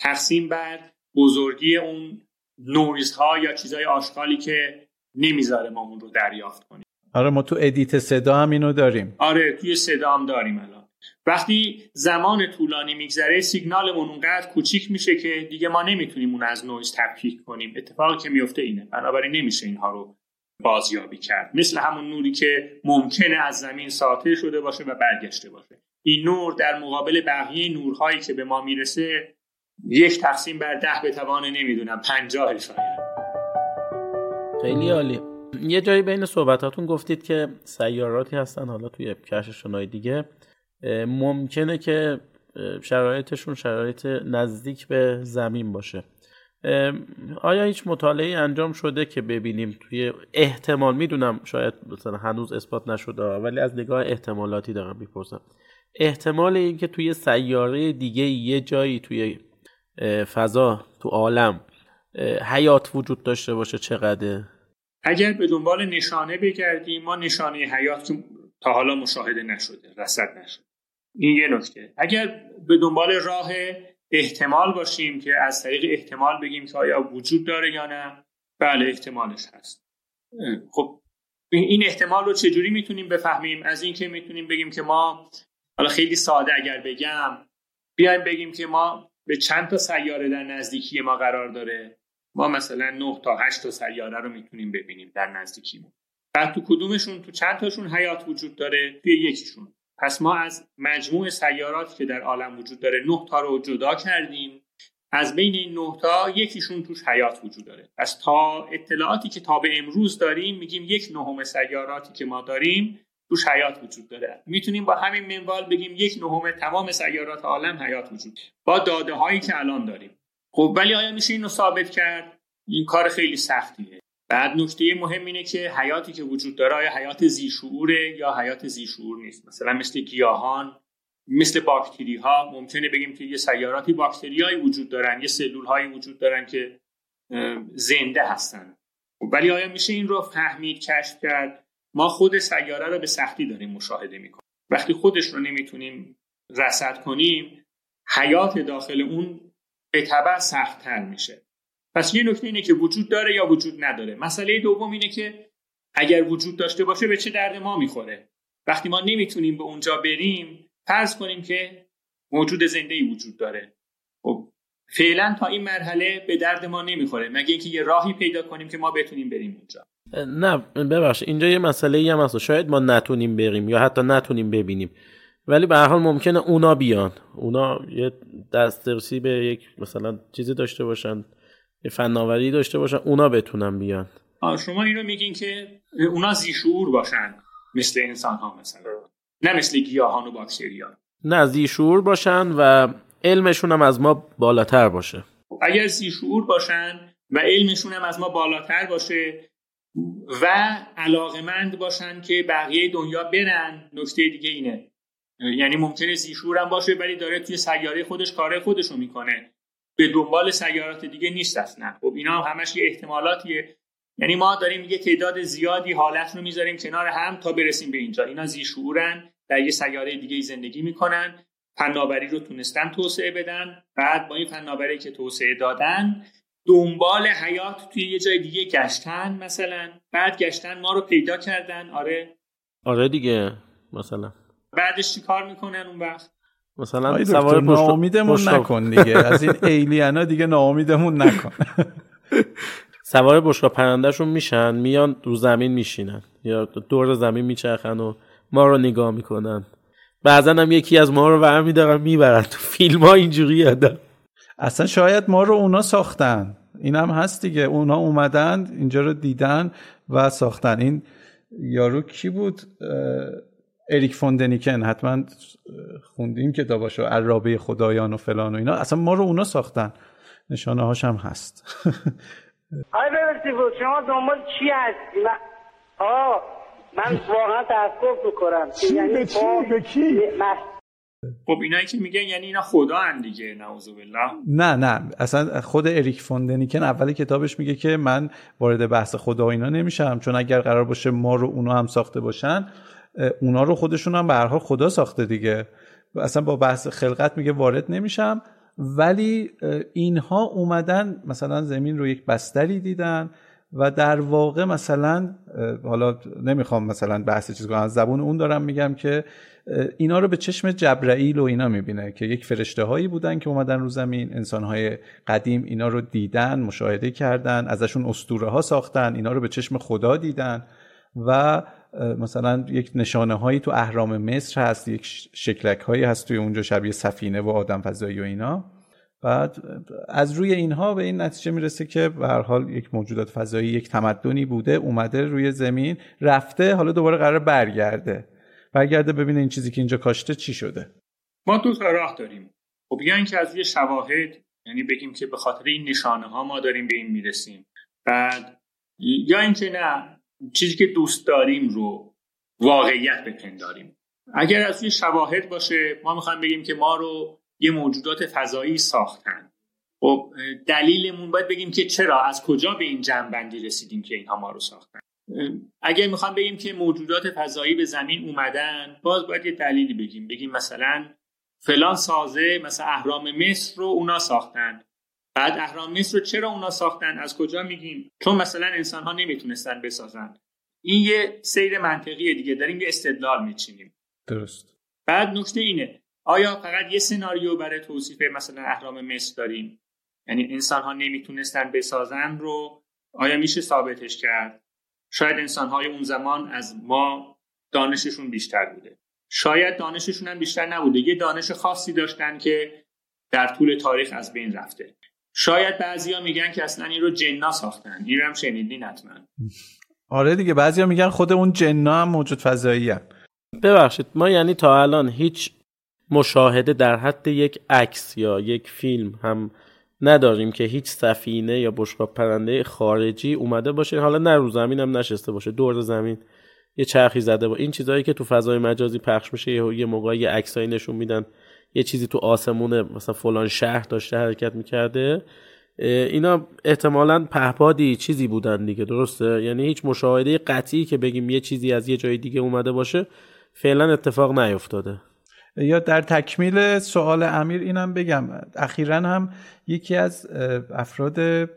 تقسیم بر بزرگی اون نویزها یا چیزهای آشغالی که نمی‌ذاره ما اون رو دریافت کنیم. آره ما تو ادیت صدا هم اینو داریم. آره توی صدا هم داریم الان. وقتی زمان طولانی میگذره سیگنالمون اونقدر کوچیک میشه که دیگه ما نمی‌تونیم اون از نویز تفکیک کنیم. اتفاقی که میفته اینه. بنابراین نمیشه اینها رو بازیابی کرد. مثل همون نوری که ممکنه از زمین ساطع شده باشه و برگشته باشه. این نور در مقابل بقیه نورهایی که به ما می‌رسه یک تقسیم بر ده به توان نمی‌دونم. پنجاه شاید خیلی عالی. یه جایی بین صحبتاتون گفتید که سیاراتی هستن حالا توی کهکشان‌های دیگه. ممکنه که شرایطشون شرایط نزدیک به زمین باشه. آیا هیچ مطالعه انجام شده که ببینیم توی احتمال؟ می‌دونم شاید مثلا هنوز اثبات نشده ولی از نگاه احتمالاتی دارم می‌پرسم. احتمال اینکه توی سیاره دیگه یه جایی توی فضا تو عالم حیات وجود داشته باشه چقدر اگر به دنبال نشانه بگردیم ما نشانه حیات تا حالا مشاهده نشده رسد نشده. این یه نکته. اگر به دنبال راه احتمال باشیم که از طریق احتمال بگیم که آیا وجود داره یا نه بله احتمالش هست. خب این احتمال رو چجوری می‌تونیم بفهمیم؟ از اینکه می‌تونیم بگیم که ما حالا خیلی ساده اگر بگم بیایم بگیم که ما به چند تا سیاره در نزدیکی ما قرار داره. ما مثلا 9 تا 8 تا سیاره رو می‌تونیم ببینیم در نزدیکیمون. بعد تو کدومشون تو چند تاشون حیات وجود داره؟ توی یکیشون. پس ما از مجموع سیارات که در عالم وجود داره 9 تا رو جدا کردیم. از بین این 9 تا یکیشون توش حیات وجود داره. پس تا اطلاعاتی که تا به امروز داریم میگیم یک نهم سیاراتی که ما داریم توش حیات وجود داره. می‌تونیم با همین منوال بگیم یک نهم تمام سیارات عالم حیات وجود با داده هایی که الان داریم. خب ولی آیا میشه اینو ثابت کرد؟ این کار خیلی سختیه. بعد نکته مهم اینه که حیاتی که وجود داره آیا حیات زیشعوره یا حیات زیشعور نیست؟ مثلا مثل گیاهان مثل باکتری ها ممکنه بگیم که یه سیاراتی باکتریایی وجود دارن یه سلول هایی وجود دارن که زنده هستن. ولی آیا میشه این رو فهمید کشف کرد؟ ما خود سیاره رو به سختی داریم مشاهده می‌کنیم. وقتی خودش رو نمی‌تونیم رصد کنیم حیات داخل اون به تبع سختتر میشه. پس یه نکته اینه که وجود داره یا وجود نداره. مسئله دوم اینه که اگر وجود داشته باشه به چه درد ما می‌خوره؟ وقتی ما نمی‌تونیم به اونجا بریم فرض کنیم که موجود زنده ای وجود داره. خب فعلا تا این مرحله به درد ما نمی‌خوره. مگه اینکه یه راهی پیدا کنیم که ما بتونیم بریم اونجا؟ نه ببخش اینجا یه مسئله ای هم هست. شاید ما نتونیم بریم یا حتی نتونیم ببینیم. ولی به هر حال ممکنه اونا بیان. اونا یه دسترسی به یک مثلا چیزی داشته باشن. یه فناوری داشته باشن اونا بتونن بیان. شما اینو میگین که اونا زیشور باشن مثل انسان ها مثلا. نه مثل گیاهان و باکتریا نه زیشور باشن و علمشون هم از ما بالاتر باشه. اگر زیشور باشن و علمشون هم از ما بالاتر باشه و علاقمند باشن که بقیه دنیا برن نکته دیگه اینه. یعنی ممکنه زیشور هم باشه ولی داره توی سیاره خودش کار خودش رو می‌کنه. به دنبال سیارات دیگه نیست اصلا. خب اینا هم همش یه احتمالاتیه. یعنی ما داریم یه تعداد زیادی حالت رو می‌ذاریم کنار هم تا برسیم به اینجا. اینا زیشورن در یه سیاره دیگه زندگی می‌کنن. فناوری رو تونستن توسعه بدن. بعد با این فناوری که توسعه دادن دنبال حیات توی یه جای دیگه گشتن مثلا. بعد گشتن ما رو پیدا کردن. آره. آره دیگه مثلا. بعدش چی کار می‌کنن اون وقت؟ مثلا سوار ناامیدمون نکن دیگه. از این ایلینا دیگه ناامیدمون نکن. (laughs) سوار بشقا پرندهشون میشن میان رو زمین میشینن. یا دور زمین میچرخن و ما رو نگاه می‌کنن. بعضا هم یکی از ما رو برمی دارن می‌برن. تو فیلم ها اینجوری یادم. اصلا شاید ما رو اونا ساختن. این هم هست دیگه. اونا اومدن اینجا رو دیدن و ساختن. این یارو کی بود؟ اریک فوندنیکن حتما خوندیم کتاباشو عرابه خدایان و فلان و اینا. اصلا ما رو اونا ساختن. نشانه هاش هم هست. (laughs) آی بود شما دنبال چی هستی؟ آه من واقعا تاسف می‌کنم. یعنی به چی؟ به کی؟ خب اینایی که میگن یعنی اینا خدا هم دیگه نعوذ بالله. نه نه. اصلا خود اریک فوندنیکن اول کتابش میگه که من وارد بحث خدا و اینا نمیشم چون اگر قرار باشه ما رو اونا هم ساخته باشن اونا رو خودشون هم به خدا ساخته دیگه. اصلا با بحث خلقت میگه وارد نمیشم. ولی اینها اومدن مثلا زمین رو یک بستری دیدن و در واقع مثلا حالا نمی‌خوام مثلا بحث چیز کنم از زبون اون دارم میگم که اینا رو به چشم جبرائیل و اینا می‌بینه که یک فرشته هایی بودن که اومدن رو زمین انسان های قدیم اینا رو دیدن مشاهده کردن ازشون استوره ها ساختن اینا رو به چشم خدا دیدن و مثلا یک نشانه هایی تو اهرام مصر هست یک شکلک هایی هست توی اونجا شبیه سفینه و آدم فضایی و اینا. بعد از روی اینها به این نتیجه می‌رسه که به حال یک موجودات فضایی یک تمدنی بوده اومده روی زمین رفته حالا دوباره قرار برگرده. برگرده ببینه این چیزی که اینجا کاشته چی شده. ما دو تا راه داریم. خب یا اینکه از روی شواهد یعنی بگیم که به خاطر این نشانه ها ما داریم به این می‌رسیم. بعد یا اینکه نه چیزی که دوست داریم رو واقعیت بپنداریم اگر از روی شواهد باشه ما می‌خوایم بگیم که ما رو یه موجودات فضایی ساختن. خب دلیلمون باید بگیم که چرا از کجا به این جنبندی رسیدیم که اینها ما رو ساختن. اگر می‌خوام بگیم که موجودات فضایی به زمین اومدن باز باید یه دلیلی بگیم. بگیم مثلا فلان سازه مثلا اهرام مصر رو اونا ساختن. بعد اهرام مصر رو چرا اونا ساختن؟ از کجا میگیم؟ چون مثلا انسان ها نمی‌تونستن بسازن. این یه سیر منطقی دیگه داریم یه استدلال میچینیم. درست. بعد نکته اینه آیا فقط یه سناریو برای توصیف مثلا اهرام مصر داریم؟ یعنی انسان ها نمی‌تونستن بسازن رو آیا میشه ثابتش کرد؟ شاید انسان های اون زمان از ما دانششون بیشتر بوده. شاید دانششون هم بیشتر نبوده. یه دانش خاصی داشتن که در طول تاریخ از بین رفته. شاید بعضیا میگن که اصلا این رو جنا ساختن. این هم شنیدین حتما. آره دیگه بعضیا میگن خود اون جنا هم موجود فضایی هم. ببخشید ما یعنی تا الان هیچ مشاهده در حد یک عکس یا یک فیلم هم نداریم که هیچ سفینه یا بشقاب پرنده خارجی اومده باشه. حالا نه رو زمین هم نشسته باشه دور زمین یه چرخی زده با این چیزهایی که تو فضای مجازی پخش میشه یه, یه موقعی یه عکسایی نشون میدن. یه چیزی تو آسمون مثلا فلان شهر داشته حرکت می‌کرده. اینا احتمالا پهپادی چیزی بودن دیگه درسته؟ یعنی هیچ مشاهده قطعی که بگیم یه چیزی از یه جای دیگه اومده باشه فعلا اتفاق نیفتاده. یا در تکمیل سوال امیر اینم بگم اخیرا هم یکی از افراد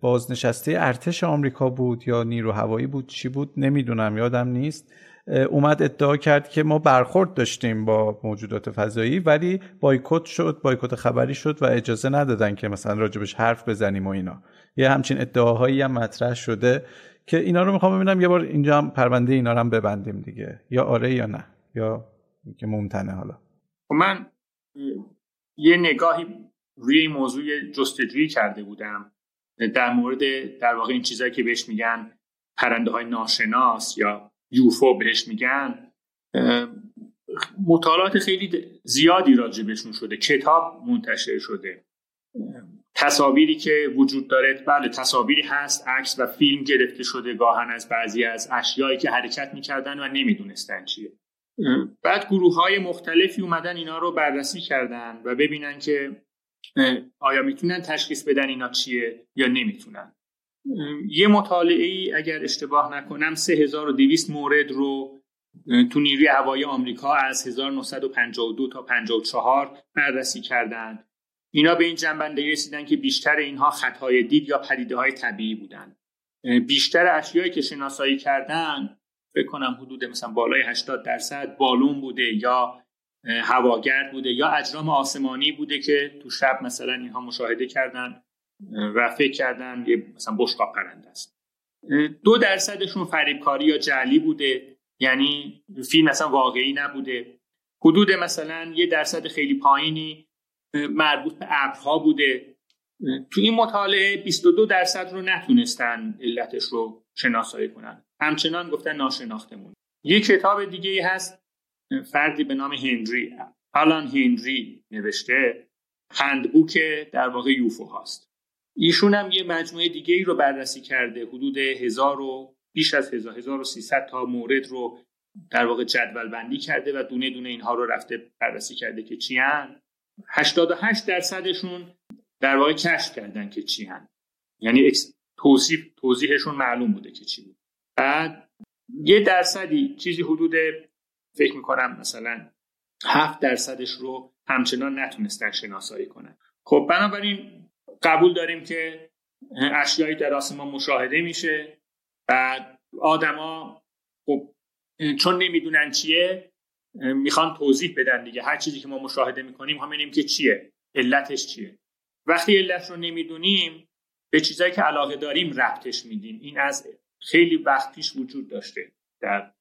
بازنشسته ارتش آمریکا بود یا نیرو هوایی بود چی بود؟ نمی‌دونم یادم نیست. اومد ادعا کرد که ما برخورد داشتیم با موجودات فضایی ولی بایکوت شد بایکوت خبری شد و اجازه ندادن که مثلا راجبش حرف بزنیم و اینا. یه همچین ادعاهایی هم مطرح شده که اینا رو می‌خوام ببینم یه بار اینجا هم پرونده اینا رو هم ببندیم دیگه. یا آره یا نه. یا که ممتنه حالا. خب من یه نگاهی روی این موضوع جستجویی کرده بودم. در مورد در واقع این چیزهایی که بهش میگن پرنده های ناشناس یا یوفو بهش میگن مطالعات خیلی زیادی راجع بهشون شده کتاب منتشر شده. تصاویری که وجود داره بله تصاویری هست عکس و فیلم گرفته شده گاهن از بعضی از اشیایی که حرکت می‌کردن و نمی‌دونستن چیه. بعد گروه های مختلفی اومدن اینا رو بررسی کردن و ببینن که آیا می‌تونن تشخیص بدن اینا چیه یا نمی‌تونن. یه مطالعه ای اگر اشتباه نکنم 3200 مورد رو تو نیروی هوایی آمریکا از 1952 تا 54 بررسی کردند. اینا به این جنبنده رسیدن که بیشتر اینها خطای دید یا پدیده های طبیعی بودن بیشتر اشیایی که شناسایی کردن فکر کنم حدود مثلا بالای 80 درصد بالون بوده یا هواگرد بوده یا اجرام آسمانی بوده که تو شب مثلا اینها مشاهده کردن و فکر کردن یه مثلا بشقاب پرنده است. دو درصدشون فریبکاری یا جعلی بوده. یعنی فیلم مثلا واقعی نبوده. حدود مثلا یه درصد خیلی پایینی مربوط به ابرها بوده. تو این مطالعه 22 درصد رو نتونستن علتش رو شناسایی کنن. همچنان گفتن ناشناختمون. یه کتاب دیگه ای هست فردی به نام هنری آلان هنری نوشته هندبوک در واقع یوفو هاست. ایشون هم یه مجموعه دیگه ای رو بررسی کرده حدود هزار و بیش از هزار هزار و سیصد تا مورد رو در واقع جدول بندی کرده و دونه دونه اینها رو رفته بررسی کرده که چی هن. 88 درصدشون در واقع کشف کردن که چی هن. یعنی توصیف توضیحشون معلوم بوده که چی بود. بعد یه درصدی چیزی حدود فکر می‌کنم مثلا هفت درصدش رو همچنان نتونستن شناسایی کنن. خب بنابراین قبول داریم که اشیایی در آسمان مشاهده میشه. بعد آدما خب چون نمی‌دونن چیه می‌خوان توضیح بدن دیگه. هر چیزی که ما مشاهده می‌کنیم هم اینیم که چیه علتش چیه. وقتی علت رو نمی‌دونیم به چیزایی که علاقه داریم ربطش میدیم. این از خیلی وقت پیش وجود داشته. در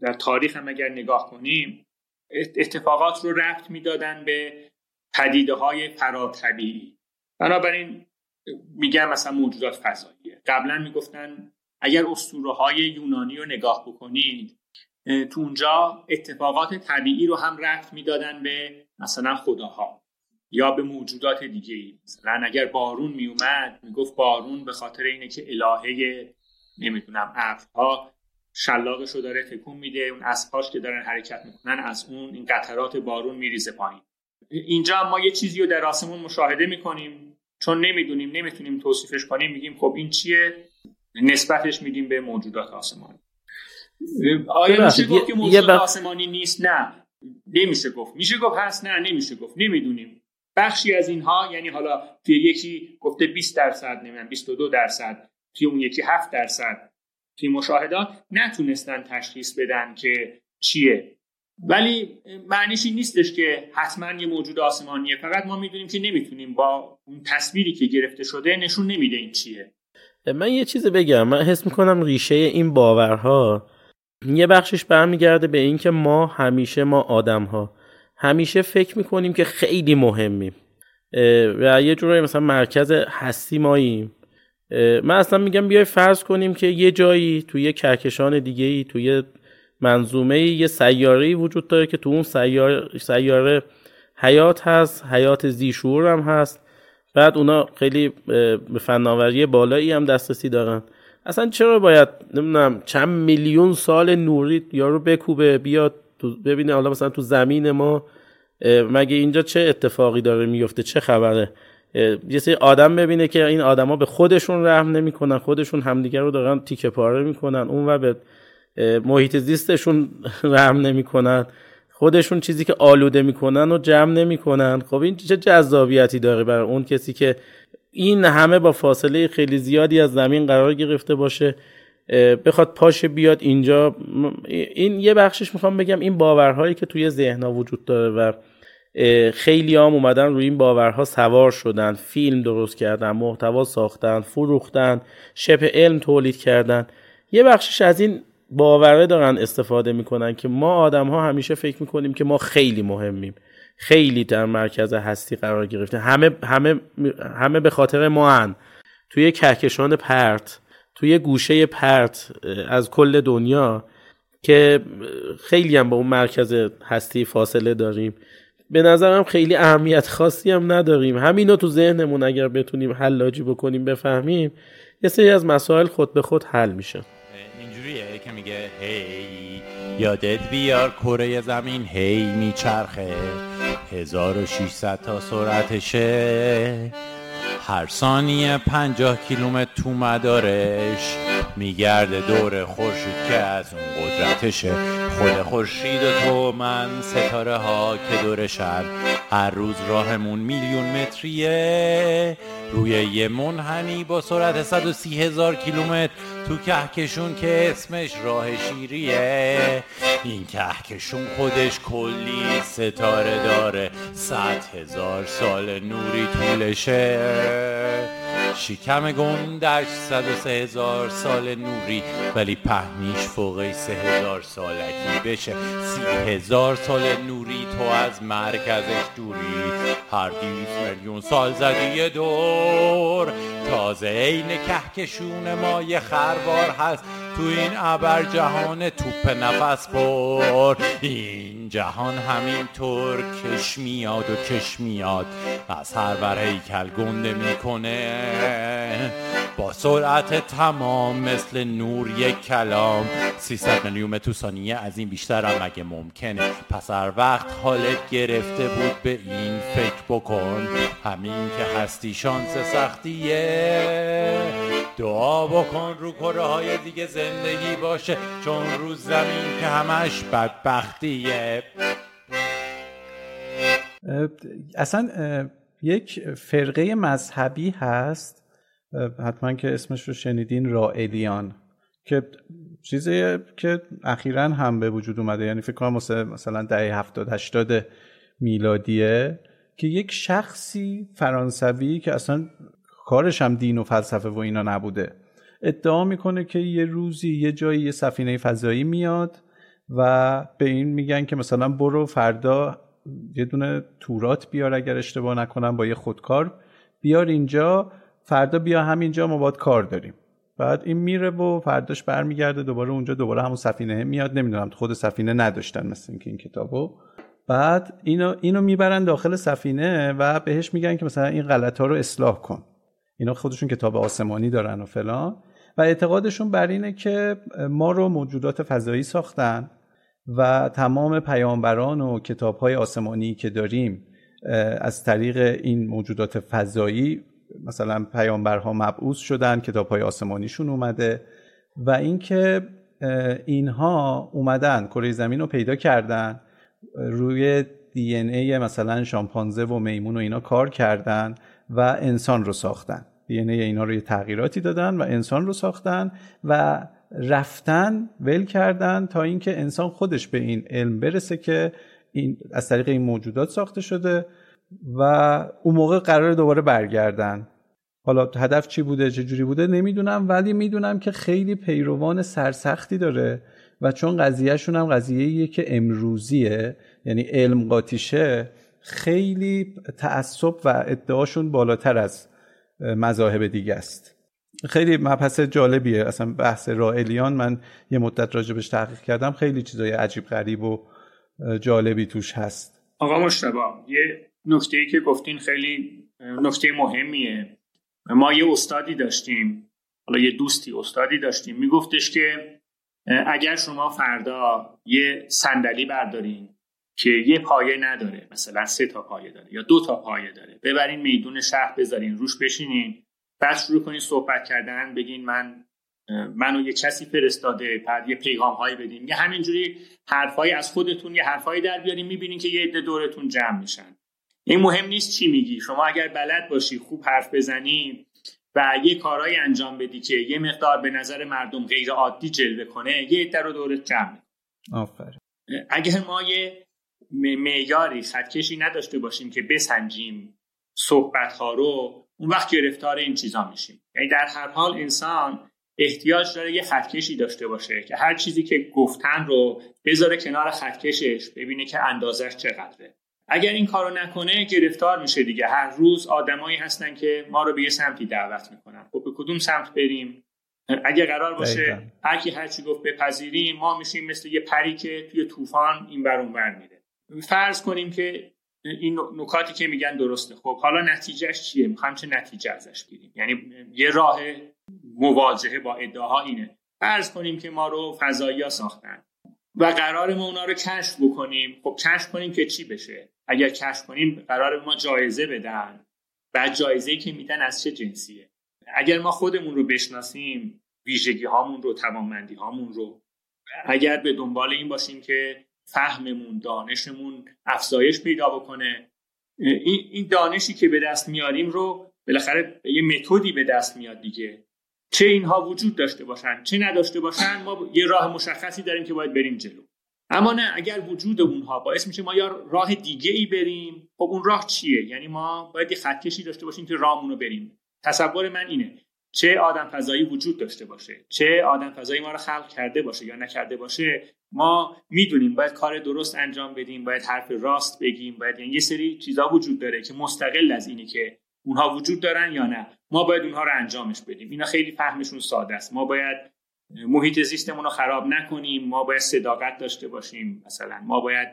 در تاریخ هم اگر نگاه کنیم اتفاقات رو ربط می‌دادن به پدیده های فراتبیعی. بنابراین میگن مثلا موجودات فضاییه قبلا می‌گفتن اگر اسطوره های یونانی رو نگاه بکنید تو اونجا اتفاقات طبیعی رو هم رفت می‌دادن به مثلا خداها یا به موجودات دیگه ای مثلا اگر بارون میومد می‌گفت بارون به خاطر اینه که الهه نمی‌دونم ابرها شلاقش رو داره تکون میده اون اسباش که دارن حرکت می‌کنن از اون این قطرات بارون میریزه پایین. اینجا ما یه چیزی رو در آسمون مشاهده می‌کنیم. چون نمی‌دونیم نمی‌تونیم توصیفش کنیم میگیم خب این چیه؟ نسبتش میدیم به موجودات آسمانی. آیا میشه گفت که موجودات آسمانی نیست؟ نه. نمیشه گفت. میشه گفت هست نه نمیشه گفت. نمی‌دونیم. بخشی از اینها یعنی حالا توی یکی گفته 20 درصد نمی‌دونم 22 درصد توی اون یکی 7 درصد توی مشاهدات نتونستن تشخیص بدن که چیه. ولی معنیش این نیستش که حتما یه موجود آسمانیه. فقط ما می‌دونیم که نمی‌تونیم با اون تصویری که گرفته شده نشون نمیده این چیه. من یه چیز بگم. من حس می‌کنم ریشه این باورها یه بخشش برمیگرده به اینکه ما همیشه ما آدم ها همیشه فکر می‌کنیم که خیلی مهمیم. و یه جورایی مثلا مرکز هستی ماییم. من اصلا میگم بیای فرض کنیم که یه جایی توی یه کهکشان دیگه ای توی منظومه یه سیاره وجود داره که تو اون سیاره, سیاره حیات هست حیات زیشور هم هست. بعد اونا خیلی به فناوری بالایی هم دسترسی دارن. اصلا چرا باید نمی‌دونم چند میلیون سال نوری یارو بکوبه بیاد ببینه حالا مثلا تو زمین ما مگه اینجا چه اتفاقی داره میفته چه خبره؟ یه سری آدم ببینه که این آدما به خودشون رحم نمی‌کنن خودشون همدیگه رو دارن تیکه پاره می‌کنن. اون و به محیط زیستشون (laughs) رحم نمی‌کنن. خودشون چیزی که آلوده می‌کنن و جمع نمی‌کنن. خب این چه جذابیتی داره برای اون کسی که این همه با فاصله خیلی زیادی از زمین قرار گرفته باشه بخواد پاشه بیاد اینجا. این یه بخشش می‌خوام بگم این باورهایی که توی ذهنها وجود داره و خیلی هم اومدن روی این باورها سوار شدن. فیلم درست کردن محتوا ساختن فروختن شبه علم تولید کردن. یه بخشش از این باوره دارن استفاده می‌کنن که ما آدم ها همیشه فکر می‌کنیم که ما خیلی مهمیم. خیلی در مرکز هستی قرار گرفته همه همه همه به خاطر ما هن. توی کهکشان پرت توی گوشه پرت از کل دنیا که خیلی هم با اون مرکز هستی فاصله داریم. به نظرم خیلی اهمیت خاصی هم نداریم. همینو تو ذهنمون اگر بتونیم حلاجی بکنیم بفهمیم یه سری از مسائل خود به خود حل میشه. میگه هی. یادت بیار کره زمین هی میچرخه. 1600 تا سرعتشه. هر ثانیه پنجاه کیلومتر تو مدارش میگرده دور خورشید که از اون قدرتشه. خود خورشید و تو من ستاره ها که دورشن هر روز راهمون میلیون متریه. روی یه منحنی با سرعت 130 هزار کیلومتر. تو کهکشون که اسمش راه شیریه. این کهکشون خودش کلی ستاره داره. صد هزار سال نوری طولشه. شکم گندش صد و سه هزار سال نوری ولی پهنیش فوقی سه هزار سالکی بشه سی هزار سال نوری تو از مرکزش دوری. هر دیویس میلیون سال زدی دور. تازه عین کهکشون ما یه خربار هست. تو این ابر جهان توپ نفس پر. این جهان همینطور کش میاد و کش میاد. از هر بر هیکل گنده می‌کنه. با سرعت تمام مثل نور یک کلام. 300 میلیون متر ثانیه از این بیشتر هم اگه ممکنه. پس هر وقت حالت گرفته بود به این فکر بکن. همین که هستی شانس سختیه. دعا بکن رو کره های دیگه زندگی باشه چون رو زمین که همش بدبختیه. اصلا یک فرقه مذهبی هست حتما که اسمش رو شنیدین رائلیان که چیزی که اخیرا هم به وجود اومده یعنی فکر کنم مثلا دهه 70 80 میلادیه که یک شخصی فرانسوی که اصلا کارش هم دین و فلسفه و اینا نبوده. ادعا می‌کنه که یه روزی یه جایی یه سفینه فضایی میاد و به این میگن که مثلا برو فردا یه دونه تورات بیار اگر اشتباه نکنم با یه خودکار. بیار اینجا فردا بیا همینجا ما باید کار داریم. بعد این میره و فرداش برمیگرده دوباره اونجا دوباره همون سفینه میاد. نمی‌دونم خود سفینه نداشتن مثل اینکه این کتابو. بعد اینو اینو می‌برن داخل سفینه و بهش میگن که مثلا این غلط ها رو اصلاح کن. اینا خودشون کتاب آسمانی دارن و فلان. و اعتقادشون بر اینه که ما رو موجودات فضایی ساختن و تمام پیامبران و کتاب های آسمانی که داریم از طریق این موجودات فضایی مثلا پیامبرها مبعوث شدن کتاب های آسمانیشون اومده و اینکه اینها اومدن کره زمین رو پیدا کردن روی دی ای مثلا شامپانزه و میمون و اینا کار کردن و انسان رو ساختن. دی ای اینا رو یه تغییراتی دادن و انسان رو ساختن و رفتن ول کردن تا اینکه انسان خودش به این علم برسه که این از طریق این موجودات ساخته شده و اون موقع قرار دوباره برگردن. حالا هدف چی بوده؟ چه جوری بوده؟ نمی‌دونم ولی می‌دونم که خیلی پیروان سرسختی داره و چون قضیهشون هم قضیه که امروزیه یعنی علم قاتیشه خیلی تعصب و ادعاشون بالاتر از مذاهب دیگه است. خیلی مبحث جالبیه. اصلا بحث رائلیان من یه مدت راجبش تحقیق کردم. خیلی چیزای عجیب غریب و جالبی توش هست. آقا مشتبا یه نکته ای که گفتین خیلی نکته مهمیه. ما یه استادی داشتیم. حالا یه دوستی استادی داشتیم. میگفتش که اگر شما فردا یه صندلی بردارین که یه پایه نداره مثلا سه تا پایه داره یا دو تا پایه داره. ببرین میدون شهر بذارین روش بشینین. بعد شروع کنین صحبت کردن بگین من منو یه کسی فرستاده بعد یه پیغام هایی بدین. یه همینجوری حرفایی از خودتون یه حرفایی در بیارین می‌بینین که یه عده دورتون جمع میشن. این مهم نیست چی میگی. شما اگر بلد باشی خوب حرف بزنی و یه کارهایی انجام بدی که یه مقدار به نظر مردم غیر عادی جلوه کنه یه عده رو دورت جمع آفر اگر ما یه معیاری خطکشی نداشته باشیم که بسنجیم صحبت ها رو اون وقت گرفتار این چیزا میشیم. یعنی در هر حال انسان احتیاج داره یه خطکشی داشته باشه که هر چیزی که گفتن رو بذاره کنار خطکشش ببینه که اندازش چقدره. اگر این کارو نکنه گرفتار میشه دیگه. هر روز آدمایی هستن که ما رو به یه سمتی دعوت می‌کنن. خب به کدوم سمت بریم؟ اگه قرار باشه هر کی هر چی گفت بپذیریم ما میشیم مثل یه پری که توی طوفان این بر اون میره. فرض کنیم که این نکاتی که میگن درسته. خب حالا نتیجهش چیه؟ می‌خوایم چه نتیجه ازش بگیریم؟ یعنی یه راه مواجهه با ادعاها اینه. فرض کنیم که ما رو فضایی ها ساختن و قرار ما اونا رو کشف بکنیم. خب کشف کنیم که چی بشه؟ اگر کشف کنیم قرار ما جایزه بدن. بعد جایزه که میدن از چه جنسیه؟ اگر ما خودمون رو بشناسیم ویژگی هامون رو توانمندی هامون رو اگر به دنبال این باشیم که فهممون دانشمون افزایش پیدا بکنه. این دانشی که به دست میاریم رو بالاخره یه متدی به دست میاد دیگه. چه اینها وجود داشته باشن چه نداشته باشن ما یه راه مشخصی داریم که باید بریم جلو. اما نه اگر وجود اونها باعث میشه ما یا راه دیگه ای بریم خب اون راه چیه؟ یعنی ما باید یه خطکشی داشته باشیم که راهمون رو بریم. تصور من اینه چه آدم فضایی وجود داشته باشه؟ چه آدم فضایی ما رو خلق کرده باشه یا نکرده باشه؟ ما می‌دونیم باید کار درست انجام بدیم باید حرف راست بگیم باید یعنی یه سری چیزا وجود داره که مستقل از اینه که اونها وجود دارن یا نه. ما باید اونها رو انجامش بدیم. اینا خیلی فهمشون ساده است. ما باید محیط زیستمون رو خراب نکنیم. ما باید صداقت داشته باشیم. مثلا ما باید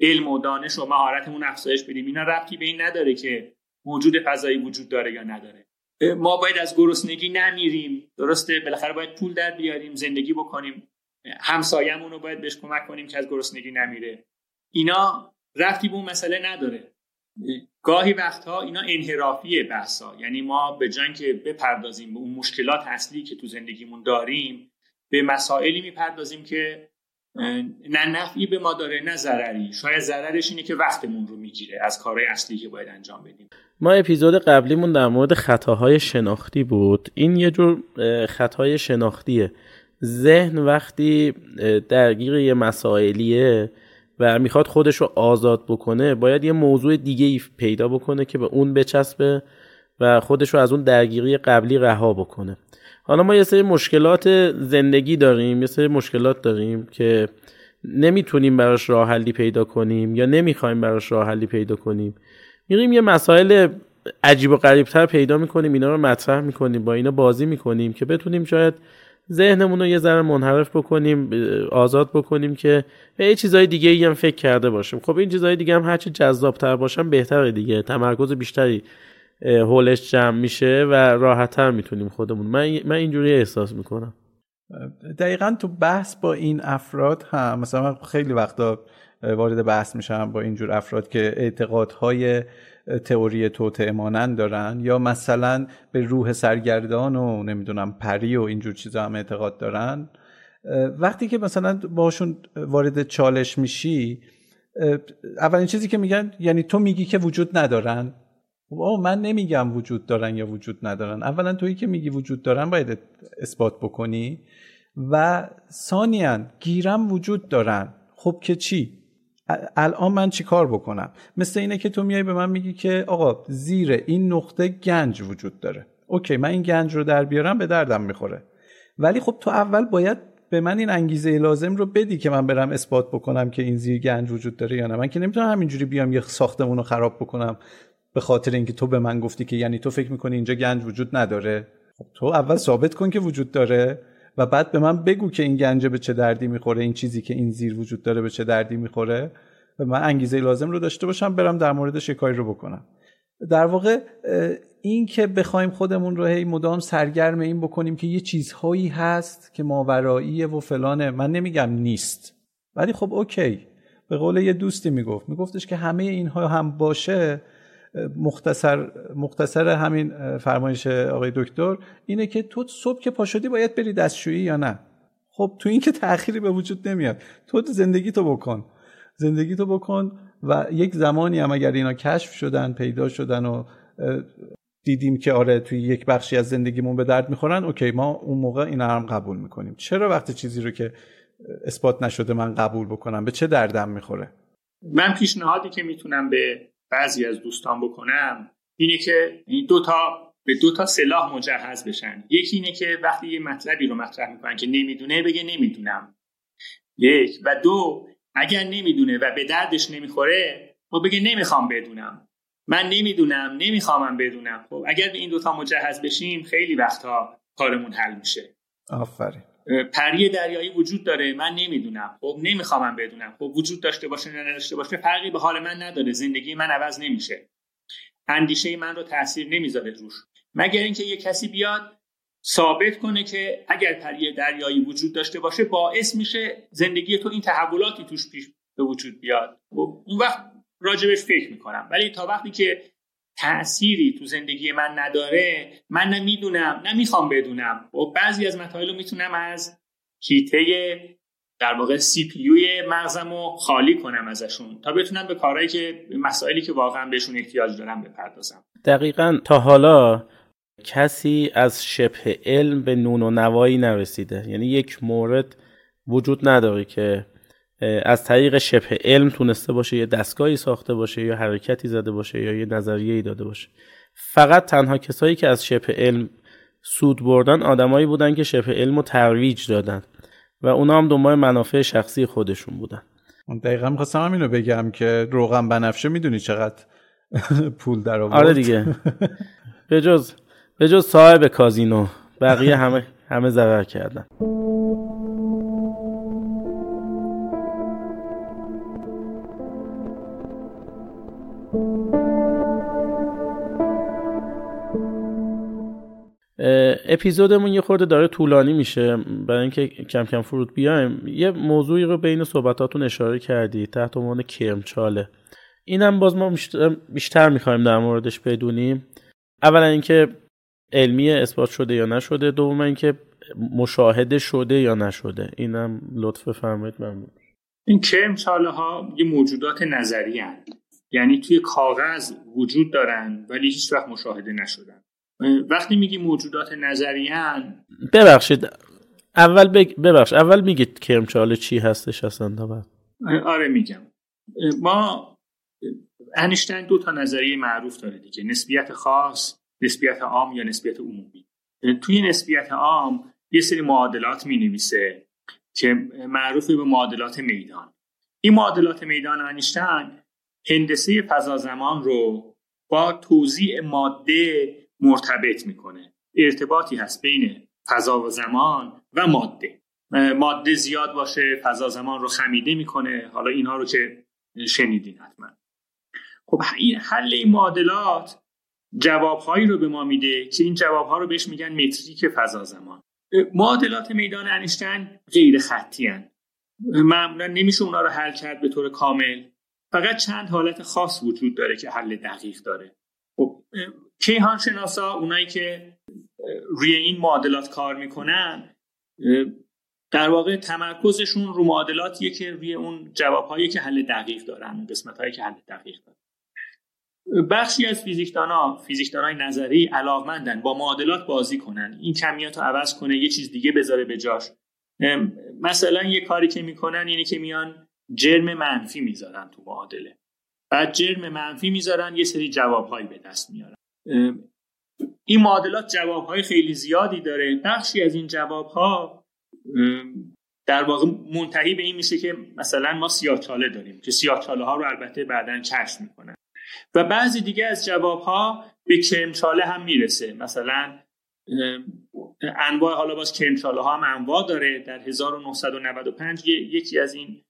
علم و دانش و مهارتمون افزایش بدیم. اینا ربطی به این نداره که موجود فضایی وجود داره یا نداره. ما باید از گرسنگی نمیریم. درسته؟ بالاخره باید پول در بیاریم زندگی بکنیم. همسایه‌مون رو باید بهش کمک کنیم که از گرسنگی نمیره. اینا رفتی به اون مسئله نداره. گاهی وقتها اینا انحرافیه بحثا یعنی ما به جای که بپردازیم به اون مشکلات اصلی که تو زندگیمون داریم به مسائلی می‌پردازیم که نه نفعی به ما داره نه ضرری. شاید ضررش اینه که وقتمون رو می‌گیره از کارهای اصلی که باید انجام بدیم. ما اپیزود قبلیمون در مورد خطاهای شناختی بود. این یه جور خطای شناختیه. ذهن وقتی درگیر یه مسائلیه و می‌خواد خودش رو آزاد بکنه باید یه موضوع دیگه ای پیدا بکنه که به اون بچسبه و خودش رو از اون درگیری قبلی رها بکنه. حالا ما یه سری مشکلات زندگی داریم یه سری مشکلات داریم که نمی‌تونیم براش راه حلی پیدا کنیم یا نمی‌خوایم براش راه حلی پیدا کنیم. میریم یه مسائل عجیب و غریبتر پیدا می‌کنیم اینا رو مطرح می‌کنیم با اینا بازی می‌کنیم که بتونیم شاید ذهنمون رو یه ذره منحرف بکنیم آزاد بکنیم که به یه چیزای دیگه ای هم فکر کرده باشیم. خب این چیزای دیگه هم هرچی جذابتر باشن بهتره دیگه. تمرکز بیشتری هولش جمع میشه و راحتتر می‌تونیم خودمون. من, من اینجوری احساس می‌کنم. دقیقا تو بحث با این افراد هم مثلا خیلی وقتا وارد بحث میشم با اینجور افراد که اعتقادهای تئوری توطعه مانند دارن یا مثلا به روح سرگردان و نمی‌دونم پری و اینجور چیزا هم اعتقاد دارن؟ وقتی که مثلا باشون وارد چالش میشی اولین چیزی که میگن یعنی تو میگی که وجود ندارن؟ او من نمیگم وجود دارن یا وجود ندارن. اولا تویی که میگی وجود دارن باید اثبات بکنی و ثانیا گیرم وجود دارن. خب که چی؟ الان من چی کار بکنم؟ مثل اینه که تو میای به من میگی که آقا زیر این نقطه گنج وجود داره. اوکی من این گنج رو در بیارم به دردم می‌خوره. ولی خب تو اول باید به من این انگیزه لازم رو بدی که من برم اثبات بکنم که این زیر گنج وجود داره یا نه. من که نمی‌تونم همینجوری بیام یه ساختمون رو خراب بکنم به خاطر اینکه تو به من گفتی که یعنی تو فکر می‌کنی اینجا گنج وجود نداره. خب تو اول ثابت کن که وجود داره. و بعد به من بگو که این گنجه به چه دردی می‌خوره این چیزی که این زیر وجود داره به چه دردی می‌خوره. و من انگیزه لازم رو داشته باشم برم در مورد شکاری رو بکنم. در واقع این که بخوایم خودمون رو هی مدام سرگرم این بکنیم که یه چیزهایی هست که ماوراییه و فلانه من نمیگم نیست. ولی خب اوکی. به قول یه دوستی می‌گفت. میگفتش که همه اینها هم باشه مختصر مختصر همین فرمایش آقای دکتر اینه که تو صبح که پاشدی باید بری دستشویی یا نه؟ خب تو این که تأخیری به وجود نمیاد. تو زندگی تو بکن. زندگی تو بکن و یک زمانی هم اگر اینا کشف شدن پیدا شدن و دیدیم که آره توی یک بخشی از زندگیمون به درد می‌خورن اوکی ما اون موقع اینا هم قبول می‌کنیم. چرا وقتی چیزی رو که اثبات نشده من قبول بکنم؟ به چه دردم می‌خوره؟ من پیشنهادی که می‌تونم به بعضی از دوستان بکنم اینه که این دو تا به دو تا سلاح مجهز بشن. یکی اینه که وقتی یه مطلبی رو مطرح می‌کنن که نمی‌دونه بگه نمی‌دونم. یک. و دو اگر نمی‌دونه و به دردش نمی‌خوره خب بگه نمی‌خوام بدونم. من نمی‌دونم نمیخوامم بدونم. خب اگر به این دوتا مجهز بشیم خیلی وقتها کارمون حل میشه. آفرین. پری دریایی وجود داره. من نمی‌دونم. خب نمیخوامم بدونم. خب وجود داشته باشه یا نداشته باشه فرقی به حال من نداره. زندگی من عوض نمیشه. اندیشه من رو تاثیر نمی‌ذاره روش. مگر اینکه یه کسی بیاد ثابت کنه که اگر پری دریایی وجود داشته باشه باعث میشه زندگی تو این تحولاتی توش پیش به وجود بیاد. خب اون وقت راجبش فکر می‌کنم. ولی تا وقتی که تأثیری تو زندگی من نداره من نمی‌دونم نمی‌خوام بدونم. و بعضی از مطالب رو می‌تونم از کیته در واقع سی پی مغزم رو خالی کنم ازشون تا بتونم به کارهایی که مسائلی که واقعا بهشون احتیاج دارم بپردازم. دقیقا تا حالا کسی از شبه علم به نون و نوایی نرسیده. یعنی یک مورد وجود نداره که از طریق شبه علم تونسته باشه یه دستگاهی ساخته باشه یا حرکتی زده باشه یا یه نظریه داده باشه. فقط تنها کسایی که از شبه علم سود بردن آدمایی بودن که شبه علم رو ترویج دادن و اونا هم دنبال منافع شخصی خودشون بودن. دقیقا می‌خواستم هم اینو بگم که روغن بنفشه می‌دونی چقدر (laughs) پول در آورد آره دیگه. (laughs) به جز به جز صاحب کازینو بقیه همه همه ضرر کردن. اپیزودمون یه خورده داره طولانی میشه. برای اینکه کم کم فرود بیایم یه موضوعی رو بین صحبتاتون اشاره کردی تحت عنوان کرمچاله. اینم باز ما بیشتر می‌خوایم در موردش بدونیم. اولا اینکه علمی اثبات شده یا نشده دوم اینکه مشاهده شده یا نشده. اینم لطف فرمایید ممنون این کرمچاله ها یه موجودات نظری هن. یعنی توی کاغذ وجود دارن ولی هیچ وقت مشاهده نشدن. وقتی میگی موجودات نظریان ببخشید. اول بگ... ببخش. اول میگید کرمچاله چی هستش اصلا؟ بعد. آره میگم. ما انیشتین دو تا نظریه معروف داره دیگه. نسبیت خاص نسبیت عام یا نسبیت عمومی. توی نسبیت عام یه سری معادلات می نویسه که معروف به معادلات میدان. این معادلات میدان انیشتین هندسه فضا زمان رو با توضیح ماده مرتبط می‌کنه. ارتباطی هست بین فضا و زمان و ماده. ماده زیاد باشه فضا زمان رو خمیده می‌کنه. حالا اینها رو که شنیدین حتما. خب این حل این معادلات جوابهایی رو به ما میده که این جوابها رو بهش میگن متریک فضا زمان. معادلات میدان انیشتین غیر خطی هن. معمولا نمیشه اونا رو حل کرد به طور کامل. فقط چند حالت خاص وجود داره که حل دقیق داره. خب کیهان شناسا اونایی که روی این معادلات کار می‌کنن در واقع تمرکزشون رو معادلاتیه که روی اون جوابهایی که حل دقیق دارن قسمت هایی که حل دقیق دارن. بخشی از فیزیکدانا فیزیکدانای نظری علاقمندن با معادلات بازی کنن. این کمیات رو عوض کنه یه چیز دیگه بذاره به جاش. مثلا یه کاری که می‌کنن اینه که میان جرم منفی می‌ذارن تو معادله. بعد جرم منفی می‌ذارن یه سری جوابهایی به دست میارن. این معادلات جوابهای خیلی زیادی داره. بخشی از این جوابها در واقع منتهی به این میشه که مثلا ما سیاهچاله داریم که سیاهچاله ها رو البته بعدا کشف می‌کنن. و بعضی دیگه از جوابها به کرمچاله هم می‌رسه. مثلا انواع حالا باز کرمچاله ها هم انواع داره. در 1995 یکی از این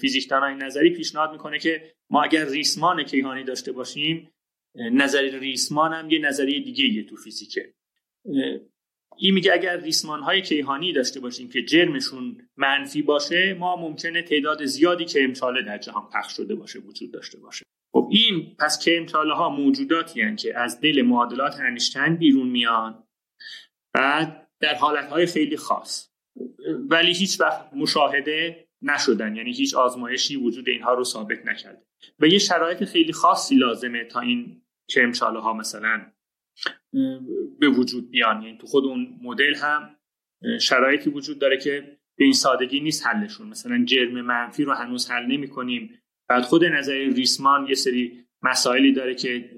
فیزیکدانای نظری پیشنهاد می‌کنه که ما اگر ریسمان کیهانی داشته باشیم نظریه ریسمان هم یه نظریه دیگه یه تو فیزیکه. این میگه اگر ریسمان های کیهانی داشته باشیم که جرمشون منفی باشه ما ممکنه تعداد زیادی که امچاله در جهان پخش شده باشه وجود داشته باشه. خب این پس که امچاله ها موجوداتی هن که از دل معادلات انیشتین بیرون میان بعد در حالت های خیلی خاص. ولی هیچ وقت مشاهده نشدن. یعنی هیچ آزمایشی وجود اینها رو ثابت نکرده. و یه شرایط خیلی خاصی لازمه تا این کرمچاله ها مثلا به وجود بیان. یعنی تو خود اون مدل هم شرایطی وجود داره که به این سادگی نیست حلشون. مثلا جرم منفی رو هنوز حل نمی کنیم بعد خود نظر ریسمان یه سری مسائلی داره که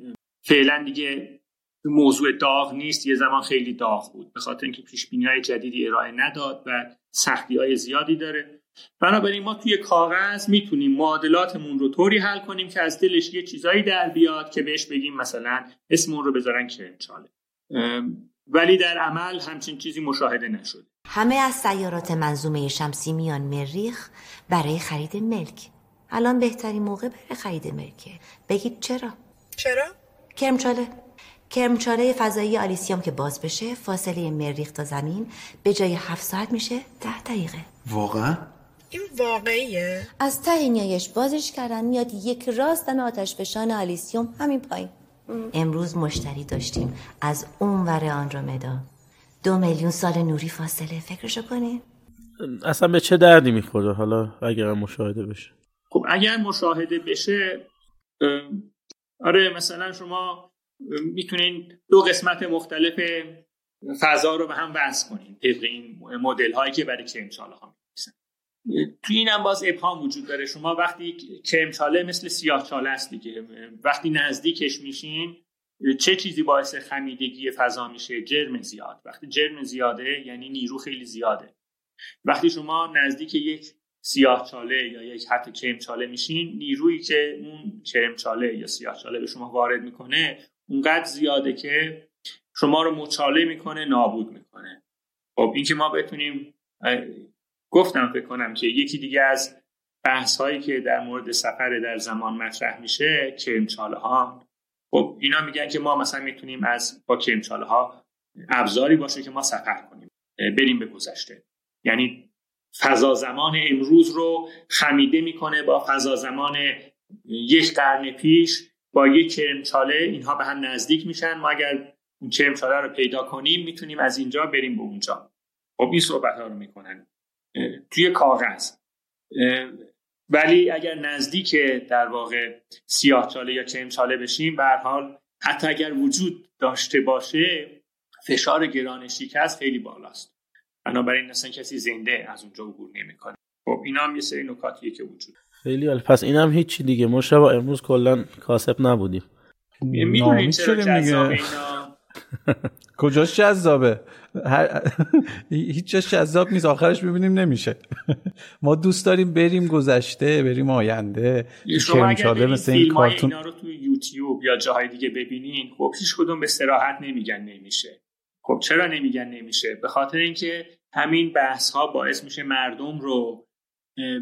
فعلا دیگه موضوع داغ نیست. یه زمان خیلی داغ بود. به خاطر اینکه پیش های جدیدی ارائه نداد و سختی های زیادی داره. بنابراین ما توی کاغذ می‌تونیم معادلاتمون رو طوری حل کنیم که از دلش یه چیزایی در بیاد که بهش بگیم مثلا اسمون رو بذارن کرنچاله ولی در عمل همچین چیزی مشاهده نشد همه از سیارات منظومه شمسی میان مریخ برای خرید ملک. الان بهترین موقع برای خرید ملکه. بگید چرا؟ چرا؟ کرمچاله. کرمچاله فضایی آلیسیوم که باز بشه فاصله مریخ تا زمین به جای هفت ساعت میشه ده دقیقه. واقعا؟ این واقعیه؟ از ته نیایش بازش کردن میاد یک راست دم آتش فشان آلیسیوم همین پایین. امروز مشتری داشتیم. از اون ور آندرومدا دو میلیون سال نوری فاصله. فکرشو کنین اصلا به چه دردی می‌خوره؟ حالا اگر مشاهده بشه. خب اگر مشاهده بشه آره مثلا شما می‌تونین دو قسمت مختلف فضا رو به هم وصل کنین. طبق این مدل هایی که برای کرمچاله ها توی این هم باز ابهام وجود داره. شما وقتی کرمچاله مثل سیاه چاله است دیگه. وقتی نزدیکش میشین چه چیزی باعث خمیدگی فضا میشه؟ جرم زیاد. وقتی جرم زیاده یعنی نیرو خیلی زیاده. وقتی شما نزدیک یک سیاه چاله یا یک حتی کرمچاله میشین نیرویی که اون کرمچاله یا سیاه چاله به شما وارد می‌کنه اونقدر زیاده که شما رو مچاله می‌کنه نابود می‌کنه. خب این که ما بتونیم گفتم فکر کنم که یکی دیگه از بحث هایی که در مورد سفر در زمان مطرح میشه کرمچاله ها خب اینا میگن که ما مثلا می‌تونیم از با کرمچاله ها ابزاری باشه که ما سفر کنیم بریم به گذشته. یعنی فضا زمان امروز رو خمیده می‌کنه با فضا زمان یک قرن پیش با یک کرمچاله. اینها به هم نزدیک میشن. ما اگر اون کرمچاله رو پیدا کنیم می‌تونیم از اینجا بریم به اونجا. خب این صحبت ها رو می‌کنن. توی کاغذ. ولی اگر نزدیک در واقع سیاه چاله یا کرمچاله بشیم به حال حتی اگر وجود داشته باشه فشار گران شکست خیلی بالاست. بنابراین اصلا کسی زنده از اونجا عبور نمی‌کنه. خب اینا هم یه سری نکاتیه که وجود خیلی عالی پس اینم هیچی دیگه. ما شب امروز کلا کاسب نبودیم. می‌دونین چرا جذاب اینا؟ (laughs) کجاش جذابه؟ هر... هیچ جاش جذاب نیست. آخرش ببینیم نمیشه. ما دوست داریم بریم گذشته بریم آینده. شما اگر مثل این کارتون اینا رو تو یوتیوب یا جاهای دیگه ببینین خب هیچ کدوم به سراحت نمیگن نمیشه. خب چرا نمیگن نمیشه؟ به خاطر اینکه همین بحث ها باعث میشه مردم رو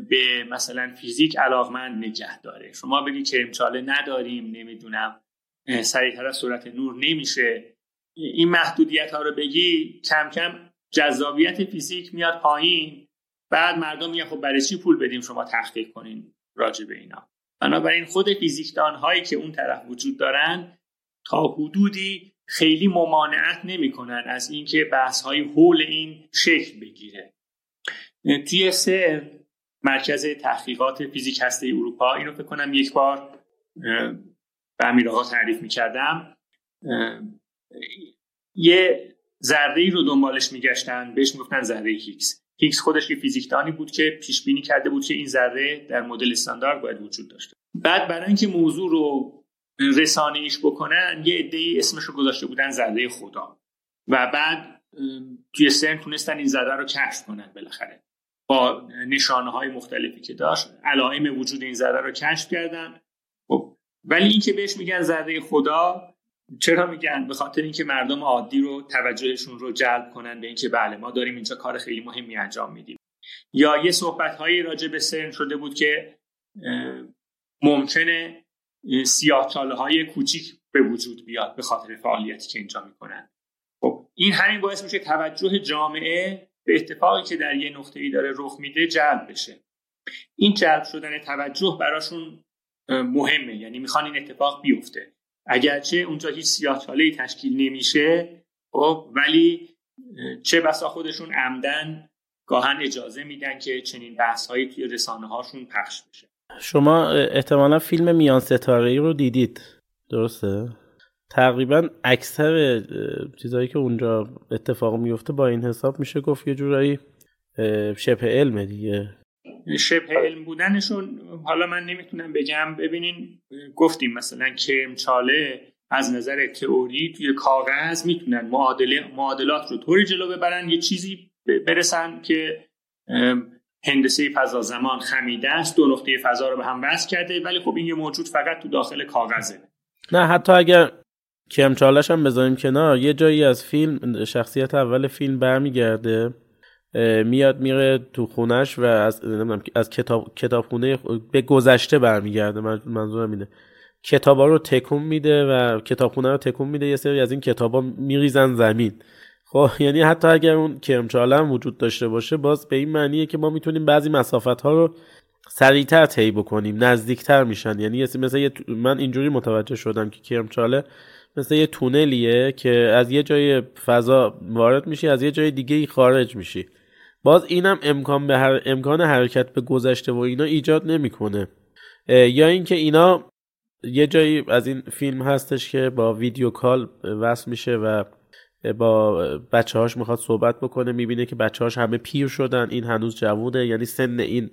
به مثلا فیزیک علاقمند نگه داره. شما بگی کرمچاله نداریم نمی‌دونم سریعتر از سرعت نور نمیشه. این محدودیت ها رو بگی کم کم جذابیت فیزیک میاد پایین. بعد مردم میگن خب برای چی پول بدیم شما تحقیق کنین راجع به اینا. بنابراین خود فیزیکدان هایی که اون طرف وجود دارن تا حدودی خیلی ممانعت نمی‌کنن از اینکه بحث های حول این شکل بگیره. سر مرکز تحقیقات فیزیک هسته اروپا اینو فکر کنم یک بار به امیر آقا تعریف می‌کردم. یه ذره رو دنبالش میگشتن بهش می‌گفتن ذره هیکس. هیکس خودش یه فیزیکدانی بود که پیش بینی کرده بود که این ذره در مدل استاندارد باید وجود داشته. بعد برای اینکه موضوع رو رسانه‌ایش بکنن یه عده‌ای اسمش رو گذاشته بودن ذره خدا. و بعد توی سرن تونستن این ذره رو کشف کنن بالاخره. با نشانه های مختلفی که داشت علائم وجود این ذره رو کشف کردن. خب ولی اینکه بهش میگن ذره خدا چرا میگن؟ به خاطر اینکه مردم عادی رو توجهشون رو جلب کنن به اینکه بله ما داریم اینجا کار خیلی مهمی انجام میدیم. یا یه صحبت هایی راجع به سرن شده بود که ممکنه سیاهچاله های کوچیک به وجود بیاد به خاطر فعالیتی که اینجا می‌کنن. خب این همین باعث میشه توجه جامعه به اتفاقی که در یه نقطه ای داره رخ میده جلب بشه. این جلب شدن توجه براشون مهمه. یعنی می‌خوان این اتفاق بیفته. اگرچه اونجا هیچ سیاهچاله تشکیل نمیشه خب ولی چه بسا خودشون عمدن گاهن اجازه میدن که چنین بحث هایی توی رسانه هاشون پخش بشه. شما احتمالا فیلم میان ستاره رو دیدید. درسته؟ تقریبا اکثر چیزهایی که اونجا اتفاق میفته با این حساب میشه گفت یه جورایی شبه علمه دیگه. شبه علم بودنشون حالا من نمی‌تونم بگم. ببینین گفتیم مثلا کرمچاله از نظر تئوری توی کاغذ می‌تونن معادله معادلات رو طوری جلو ببرن یه چیزی برسن که هندسه فضا زمان خمیده است دو نقطه فضا رو به هم وصل کرده ولی خب این یه موجود فقط تو داخل کاغذه. نه حتی اگر کرمچالش هم بذاریم کنار یه جایی از فیلم شخصیت اول فیلم برمیگرده. میاد میره تو خونش و از از کتاب کتابخونه به گذشته برمیگرده. منظورم اینه. کتابا رو تکون میده و کتابخونه رو تکون میده. یه سری از این کتابا میریزن زمین. خب (laughs) یعنی حتی اگر اون کرمچاله هم وجود داشته باشه باز به این معنیه که ما می‌تونیم بعضی مسافت ها رو سریعتر طی بکنیم نزدیکتر میشن. یعنی مثل یه من اینجوری متوجه شدم که کرمچاله مثل یه تونلیه که از یه جای فضا وارد میشی از یه جای دیگه ای خارج میشی. باز اینم امکان به هر... امکان حرکت به گذشته و اینا ایجاد نمی‌کنه. یا اینکه اینا یه جایی از این فیلم هستش که با ویدیو کال وصل میشه و با بچه هاش می‌خواد صحبت بکنه می‌بینه که بچه هاش همه پیر شدن این هنوز جوونه یعنی سن این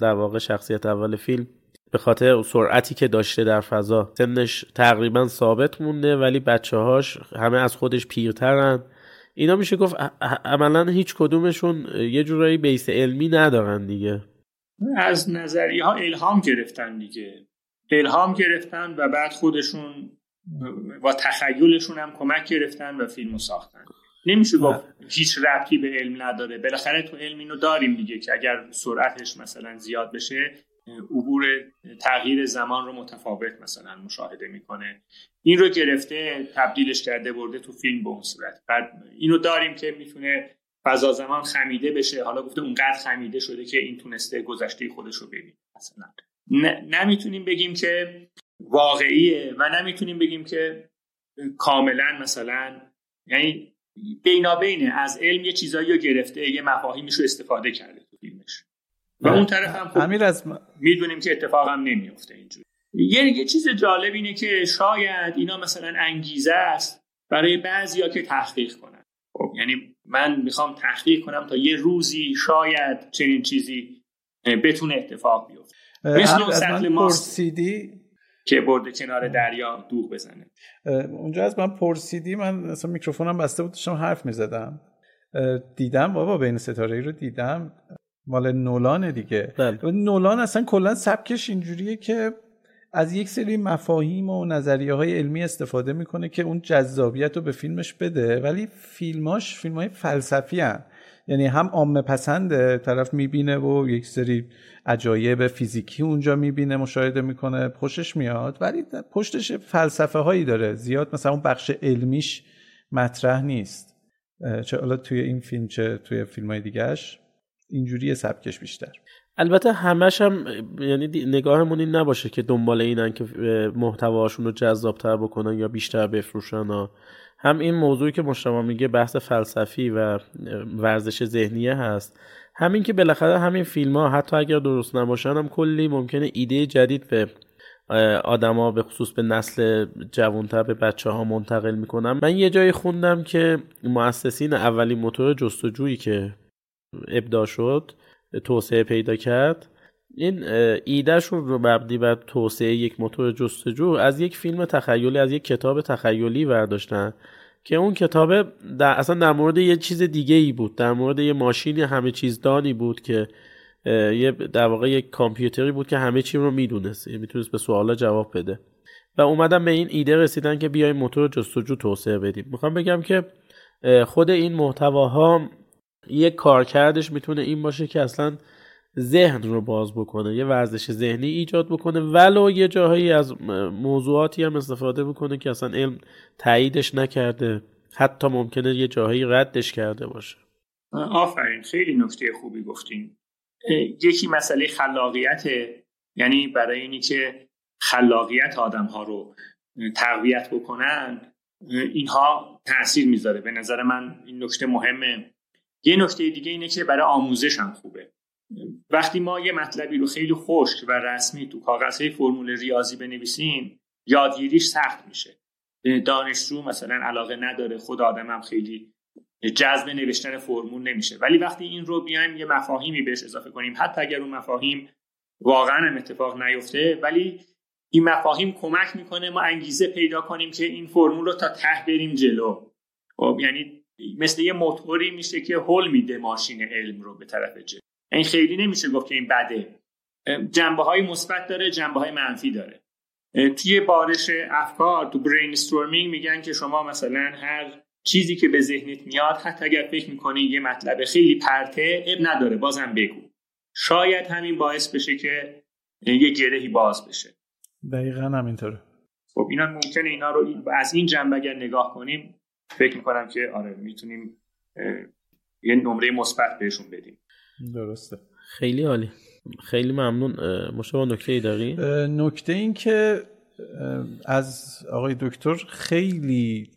در واقع شخصیت اول فیلم به خاطر سرعتی که داشته در فضا. سنش تقریبا ثابت مونده ولی بچه هاش همه از خودش پیرترن. اینا میشه گفت عملا هیچ کدومشون یه جورایی بیس علمی ندارن دیگه. از نظریه ها الهام گرفتن دیگه. الهام گرفتن و بعد خودشون با تخیلشون هم کمک گرفتن و فیلمو ساختن. نمیشه گفت هیچ ربطی به علم نداره. بالاخره تو علم اینو داریم دیگه که اگر سرعتش مثلا زیاد بشه عبور تغییر زمان رو متفاوت مثلا مشاهده می‌کنه. این رو گرفته تبدیلش کرده برده تو فیلم به اون صورت. بعد اینو داریم که می‌تونه فضا زمان خمیده بشه. حالا گفته اونقدر خمیده شده که این تونسته گذشته خودش رو ببینه مثلا. نمی‌تونیم بگیم که واقعیه و نمی‌تونیم بگیم که کاملا مثلا یعنی بینابینه از علم یه چیزایی رو گرفته یه مفاهیمش رو استفاده کرده تو فیلمش. و اون طرف هم خب از می‌دونیم که اتفاق هم نمیفته اینجوری. یه, یه چیز جالب اینه که شاید اینا مثلا انگیزه است برای بعضیا که تحقیق کنن. خب یعنی من می‌خوام تحقیق کنم تا یه روزی شاید چنین چیزی بتونه اتفاق بیفته. مثل سطل پرسیدی؟ که برده کنار دریا دوغ بزنه. اونجا از من پرسیدی من اصلا میکروفونم بسته بود داشتم حرف می‌زدم. دیدم بابا بین ستاره ای رو دیدم. مال نولانه دیگه. بله. نولان اصلا کلا سبکش اینجوریه که از یک سری مفاهیم و نظریه های علمی استفاده می‌کنه که اون جذابیت رو به فیلمش بده. ولی فیلماش فیلم های فلسفی هن. یعنی هم عامه پسنده طرف می‌بینه و یک سری عجایب فیزیکی اونجا می‌بینه مشاهده می‌کنه خوشش میاد. ولی پشتش فلسفه هایی داره. زیاد مثلا اون بخش علمیش مطرح نیست. چه حالا توی این فیلم چه توی فیلم های دیگهش اینجوری سبکش بیشتر. البته همش هم یعنی نگاهمون این نباشه که دنبال اینن که محتواشون رو جذابتر بکنن یا بیشتر بفروشن هم این موضوعی که مشتبه میگه بحث فلسفی و ورزش ذهنیه هست. همین که بالاخره همین فیلم ها حتی اگر درست نباشن هم کلی ممکنه ایده جدید به آدما به خصوص به نسل جوانتر به بچه ها منتقل می‌کنم من یه جایی خوندم که مؤسسین اولین موتور جستجویی که ابدا شد توسعه پیدا کرد. این ایدهشون رو مبنی بر توسعه یک موتور جستجو از یک فیلم تخیلی از یک کتاب تخیلی برداشتن که اون کتاب در اصلا در مورد یه چیز دیگه ای بود در مورد یه ماشین همه چیز دانی بود که یه در واقع یک کامپیوتری بود که همه چی رو می‌دونست یعنی می‌تونست به سوالا جواب بده. و اومدن به این ایده رسیدن که بیایم موتور جستجو توسعه بدیم. می‌خوام بگم که خود این محتواها یک کارکردش می‌تونه این باشه که اصلا ذهن رو باز بکنه یه ورزش ذهنی ایجاد بکنه ولو یه جاهایی از موضوعاتی هم استفاده بکنه که اصلا علم تاییدش نکرده حتی ممکنه یه جاهایی ردش کرده باشه. آفرین خیلی نکته خوبی گفتین. یکی مسئله خلاقیت یعنی برای اینی که خلاقیت آدم ها رو تقویت بکنن اینها تاثیر می‌ذاره. به نظر من این نکته مهمه. یه نکته دیگه اینه که برای آموزش هم خوبه. وقتی ما یه مطلبی رو خیلی خشک و رسمی تو کاغذهای فرمول ریاضی بنویسیم یادگیریش سخت میشه. دانشجو مثلا علاقه نداره خود آدم هم خیلی جذب نوشتن فرمول نمیشه. ولی وقتی این رو بیایم یه مفاهیمی بهش اضافه کنیم. حتی اگر اون مفاهیم واقعا هم اتفاق نیفته ولی این مفاهیم کمک می‌کنه ما انگیزه پیدا کنیم که این فرمول رو تا ته بریم جلو. خب یعنی مثل یه موتوری میشه که هول میده ماشین علم رو به طرف جلو. این خیلی نمیشه گفت که این بده. جنبه های مثبت داره جنبه های منفی داره. توی بارش افکار تو برین میگن که شما مثلا هر چیزی که به ذهنت میاد حتی اگر فکر می‌کنی یه مطلب خیلی پرته اب نداره بازم بگو. شاید همین باعث بشه که یه گرهی باز بشه. دقیقا همینطوره. خب اینا ممکنه اینا رو از این جنبه اگر نگاه کنیم فکر می‌کنم که آره می‌تونیم یه نمره مثبت بهشون بدیم. درسته. خیلی عالی. خیلی ممنون. مشابه نکته ای داری؟ نکته این که از آقای دکتر خیلی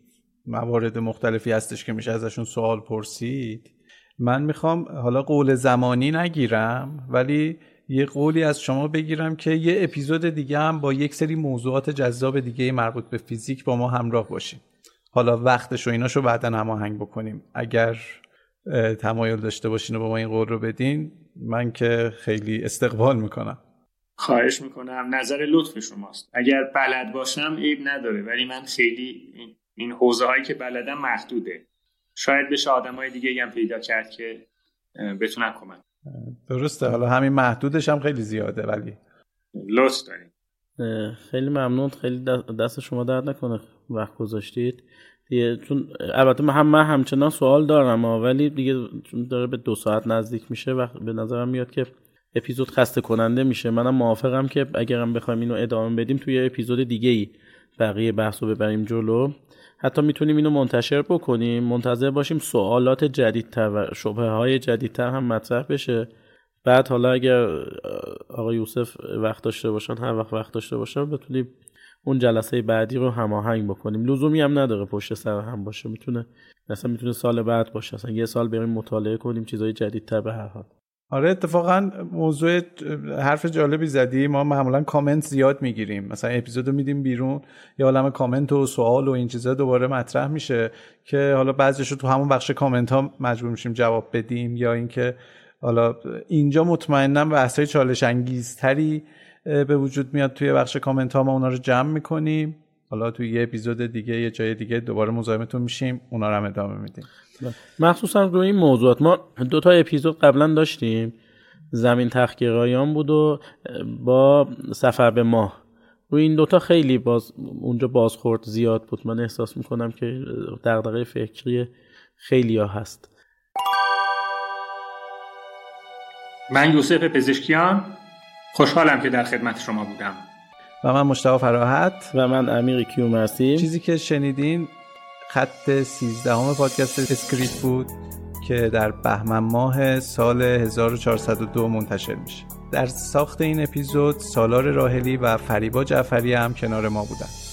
موارد مختلفی هستش که میشه ازشون سوال پرسید. من می‌خوام حالا قول زمانی نگیرم ولی یه قولی از شما بگیرم که یه اپیزود دیگه هم با یک سری موضوعات جذاب دیگه مربوط به فیزیک با ما همراه باشیم حالا وقتش و ایناشو بعدا هماهنگ بکنیم. اگر تمایل داشته باشین و با ما این قول رو بدین من که خیلی استقبال می‌کنم. خواهش می‌کنم. نظر لطف شماست. اگر بلد باشم عیب نداره ولی من خیلی این حوزه هایی که بلدم محدوده. شاید بشه آدم های دیگه هم پیدا کرد که بتونن کمک درسته. حالا همین محدودش هم خیلی زیاده ولی لطف داریم. خیلی ممنون. خیلی دست شما درد نکنه. وقت گذاشتید. دیگه چون البته من هم من همچنان سوال دارم ولی دیگه چون داره به دو ساعت نزدیک میشه و به نظرم میاد که اپیزود خسته کننده میشه. منم موافقم که اگرم بخوایم اینو ادامه بدیم توی اپیزود دیگه ای بقیه بحث رو ببریم جلو. حتی می‌تونیم اینو منتشر بکنیم. منتظر باشیم سوالات جدیدتر و شبه های جدیدتر هم مطرح بشه. بعد حالا اگر آقای یوسف وقت داشته باشن هر وقت وقت داشته باشن بتونیم اون جلسه بعدی رو هماهنگ بکنیم. لزومی هم نداره پشت سر هم باشه. می‌تونه مثلا می‌تونه سال بعد باشه. اصلا یه سال بریم مطالعه کنیم چیزای جدیدتر به هر حال. آره اتفاقا موضوع حرف جالبی زدی. ما معمولا کامنت زیاد می‌گیریم. مثلا اپیزودو میدیم بیرون یا عالم کامنت و سوال و این چیزا دوباره مطرح میشه که حالا بعضیش رو تو همون بخش کامنت ها مجبور میشیم جواب بدیم یا اینکه حالا اینجا مطمئنا بحث های چالش انگیزتری به وجود میاد توی بخش کامنت ها ما اونا رو جمع می‌کنیم. حالا توی یه اپیزود دیگه یه جای دیگه دوباره مزاحمتون میشیم. اونا رو هم ادامه میدیم. مخصوصا روی این موضوعات ما دو تا اپیزود قبلا داشتیم. زمین تحقیقایان بود و با سفر به ماه. روی این دوتا خیلی باز اونجا بازخورد زیاد بود. من احساس می‌کنم که دغدغه فکری خیلی ها هست. من یوسف پزشکیان. خوشحالم که در خدمت شما بودم. و من مشتاق فراحت. و من امیر کیومرسی چیزی که شنیدین خط 13 همه پادکست اسکریت بود که در بهمن ماه سال 1402 منتشر میشه. در ساخت این اپیزود سالار راهلی و فریبا جعفری هم کنار ما بودن.